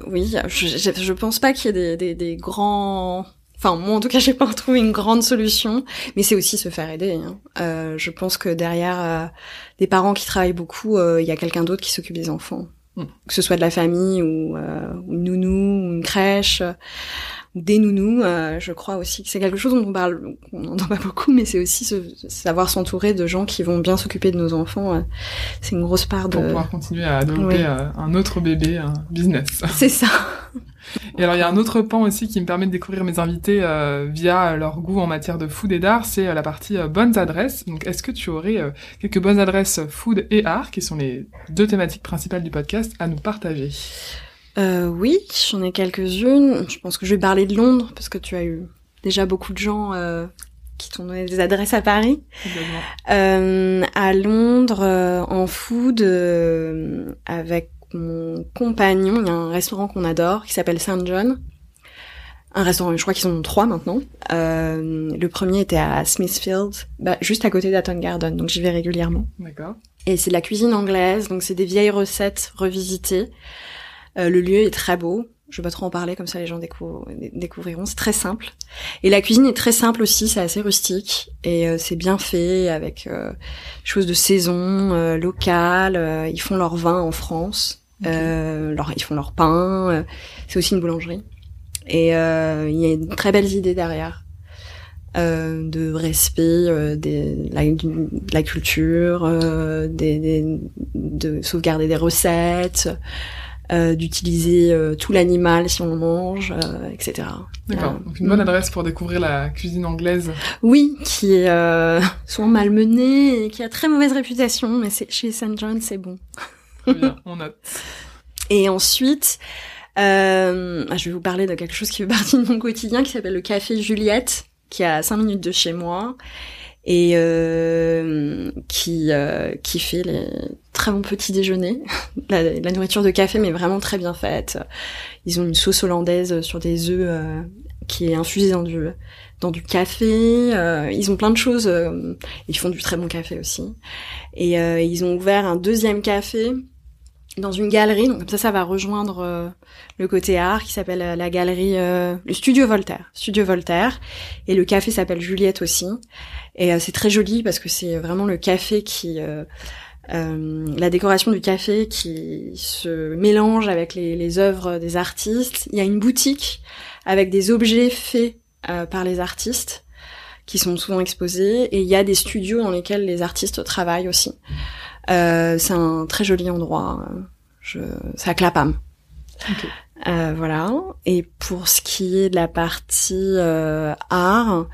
oui. Je, je, je pense pas qu'il y ait des, des, des grands. Enfin, moi, en tout cas, j'ai pas trouvé une grande solution, mais c'est aussi se faire aider. Hein. Euh, je pense que derrière euh, des parents qui travaillent beaucoup, euh, il y a quelqu'un d'autre qui s'occupe des enfants, Mm. que ce soit de la famille ou, euh, ou une nounou, ou une crèche, des nounous. euh, je crois aussi que c'est quelque chose dont on parle, on n'entend pas beaucoup, mais c'est aussi savoir s'entourer de gens qui vont bien s'occuper de nos enfants. euh, c'est une grosse part de. pour pouvoir continuer à développer euh, un autre bébé, un business. C'est ça. Et alors il y a un autre pan aussi qui me permet de découvrir mes invités euh, via leur goût en matière de food et d'art, c'est la partie euh, bonnes adresses. Donc est-ce que tu aurais euh, quelques bonnes adresses food et art, qui sont les deux thématiques principales du podcast, à nous partager? Euh, oui, j'en ai quelques-unes. Je pense que je vais parler de Londres parce que tu as eu déjà beaucoup de gens euh, qui t'ont donné des adresses à Paris. Euh, à Londres, euh, en food, euh, avec mon compagnon, il y a un restaurant qu'on adore qui s'appelle Saint John. Un restaurant, je crois qu'ils en ont trois maintenant. Euh, le premier était à Smithfield, bah, juste à côté d'Aton Garden, donc j'y vais régulièrement. D'accord. Et c'est de la cuisine anglaise, donc c'est des vieilles recettes revisitées. Euh, le lieu est très beau. Je vais pas trop en parler, comme ça les gens décou- dé- découvriront. C'est très simple. Et la cuisine est très simple aussi, c'est assez rustique. Et euh, c'est bien fait, avec euh, choses de saison, euh, locales. euh, ils font leur vin en France. Euh, leur, ils font leur pain. euh, c'est aussi une boulangerie. Et euh, il y a de très belles idées derrière. Euh, de respect euh, des, la, de la culture, euh, des, des- de sauvegarder des recettes, euh, d'utiliser euh, tout l'animal si on le mange, euh, etc. D'accord. Euh, Donc une bonne mm. adresse pour découvrir la cuisine anglaise. Oui, qui est euh, souvent malmenée et qui a très mauvaise réputation, mais c'est chez St. John, c'est bon. Très bien, on note. Et ensuite, euh, je vais vous parler de quelque chose qui fait partie de mon quotidien, qui s'appelle le Café Juliette, qui est à 5 minutes de chez moi, et euh, qui, euh, qui fait les très bons petits déjeuners. la, nourriture de café, mais vraiment très bien faite. Ils ont une sauce hollandaise sur des œufs euh, qui est infusée dans du, dans du café. euh, ils ont plein de choses. euh, ils font du très bon café aussi. Et euh, ils ont ouvert un deuxième café dans une galerie, donc comme ça, ça va rejoindre euh, le côté art qui s'appelle euh, la galerie, euh, le Studio Voltaire, Studio Voltaire, et le café s'appelle Juliette aussi. Et euh, c'est très joli parce que c'est vraiment le café qui, la décoration du café qui se mélange avec les, les œuvres des artistes. Il y a une boutique avec des objets faits par les artistes qui sont souvent exposés, et il y a des studios dans lesquels les artistes travaillent aussi. Euh, c'est un très joli endroit. euh, Je, c'est à Clapham. Ok. Euh, voilà. Et pour ce qui est de la partie euh, art,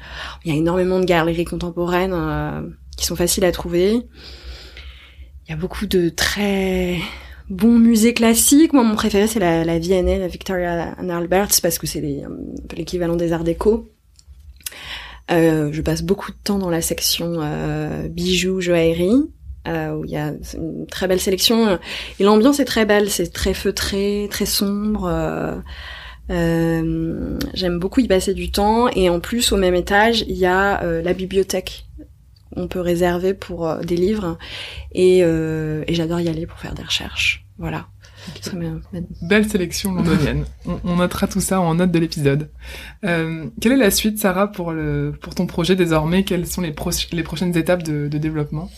il y a énormément de galeries contemporaines euh, qui sont faciles à trouver. Il y a beaucoup de très bons musées classiques. Moi, mon préféré, c'est la, la V&A, la Victoria and Alberts, parce que c'est les- peu l'équivalent des arts déco. Euh, je passe beaucoup de temps dans la section euh, bijoux, joaillerie, euh, où il y a une très belle sélection. Et l'ambiance est très belle, c'est très feutré, très sombre. euh, euh, J'aime beaucoup y passer du temps. Et en plus, au même étage, il y a euh, la bibliothèque. On peut réserver pour euh, des livres. Et, euh, et j'adore y aller pour faire des recherches. Voilà. Belle sélection londonienne. on, notera tout ça en note de l'épisode. Euh, quelle est la suite, Sarah, pour, le, pour ton projet désormais? Quelles sont les, les prochaines étapes de, de développement?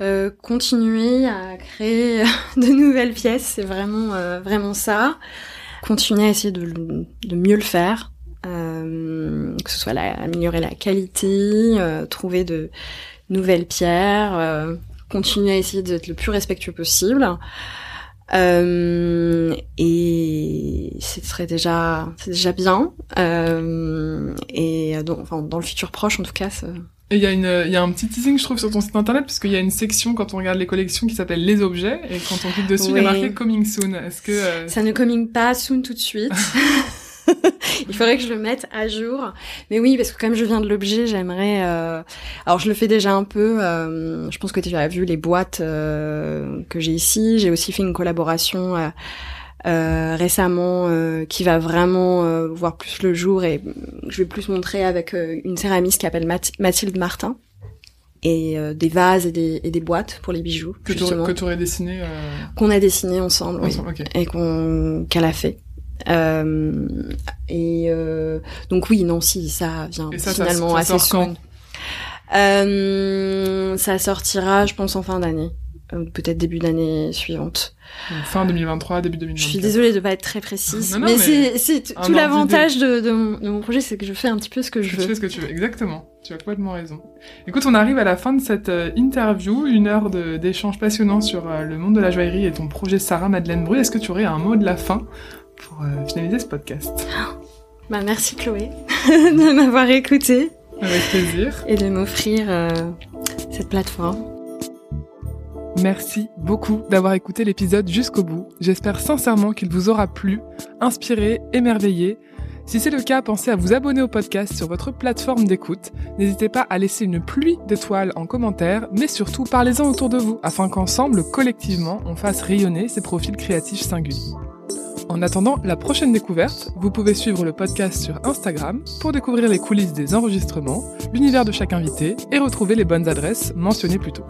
Euh, continuer à créer de nouvelles pièces, c'est vraiment euh, vraiment ça. Continuer à essayer de, mieux le faire, euh, que ce soit la, améliorer la qualité, trouver de nouvelles pierres, continuer à essayer d'être le plus respectueux possible. Euh, et ce serait déjà, c'est déjà bien. Euh, et donc, enfin, dans le futur proche, en tout cas. Et il y a une, y a un petit teasing, je trouve, sur ton site internet, parce qu'il y a une section quand on regarde les collections qui s'appelle les objets, et quand on clique dessus, il y a marqué coming soon. Est-ce que euh, ça ne coming pas soon tout de suite Il faudrait que je le mette à jour. Mais oui, parce que comme je viens de l'objet, j'aimerais. Euh... Alors je le fais déjà un peu. Euh... Je pense que tu as vu les boîtes euh, que j'ai ici. J'ai aussi fait une collaboration euh, euh, récemment qui va vraiment voir plus le jour et je vais plus montrer avec une céramiste qui s'appelle Mathilde Martin et des vases et des, et des, boîtes pour les bijoux que tu aurais dessiné qu'on a dessiné ensemble, ensemble oui, et qu'on qu'elle a fait euh, et euh, donc oui, non, si ça vient finalement assez soon. Euh, ça sortira, je pense, en fin d'année, peut-être début d'année suivante. fin 2023, début 2024. Je suis désolée de pas être très précise, mais, c'est tout l'avantage de, de, mon, de, mon, projet, c'est que je fais un petit peu ce que je veux. Tu fais ce que tu veux, exactement. Tu as complètement raison. Écoute, on arrive à la fin de cette interview, une heure d'échange passionnant sur le monde de la joaillerie et ton projet Sarah Madeleine Bru. Est-ce que tu aurais un mot de la fin pour euh, finaliser ce podcast. Bah, merci Chloé de m'avoir écouté. Avec plaisir. Et de m'offrir euh, cette plateforme. Merci beaucoup d'avoir écouté l'épisode jusqu'au bout. J'espère sincèrement qu'il vous aura plu, inspiré, émerveillé. Si c'est le cas, pensez à vous abonner au podcast sur votre plateforme d'écoute. N'hésitez pas à laisser une pluie d'étoiles en commentaire, mais surtout parlez-en autour de vous afin qu'ensemble, collectivement, on fasse rayonner ces profils créatifs singuliers. En attendant la prochaine découverte, vous pouvez suivre le podcast sur Instagram pour découvrir les coulisses des enregistrements, l'univers de chaque invité et retrouver les bonnes adresses mentionnées plus tôt.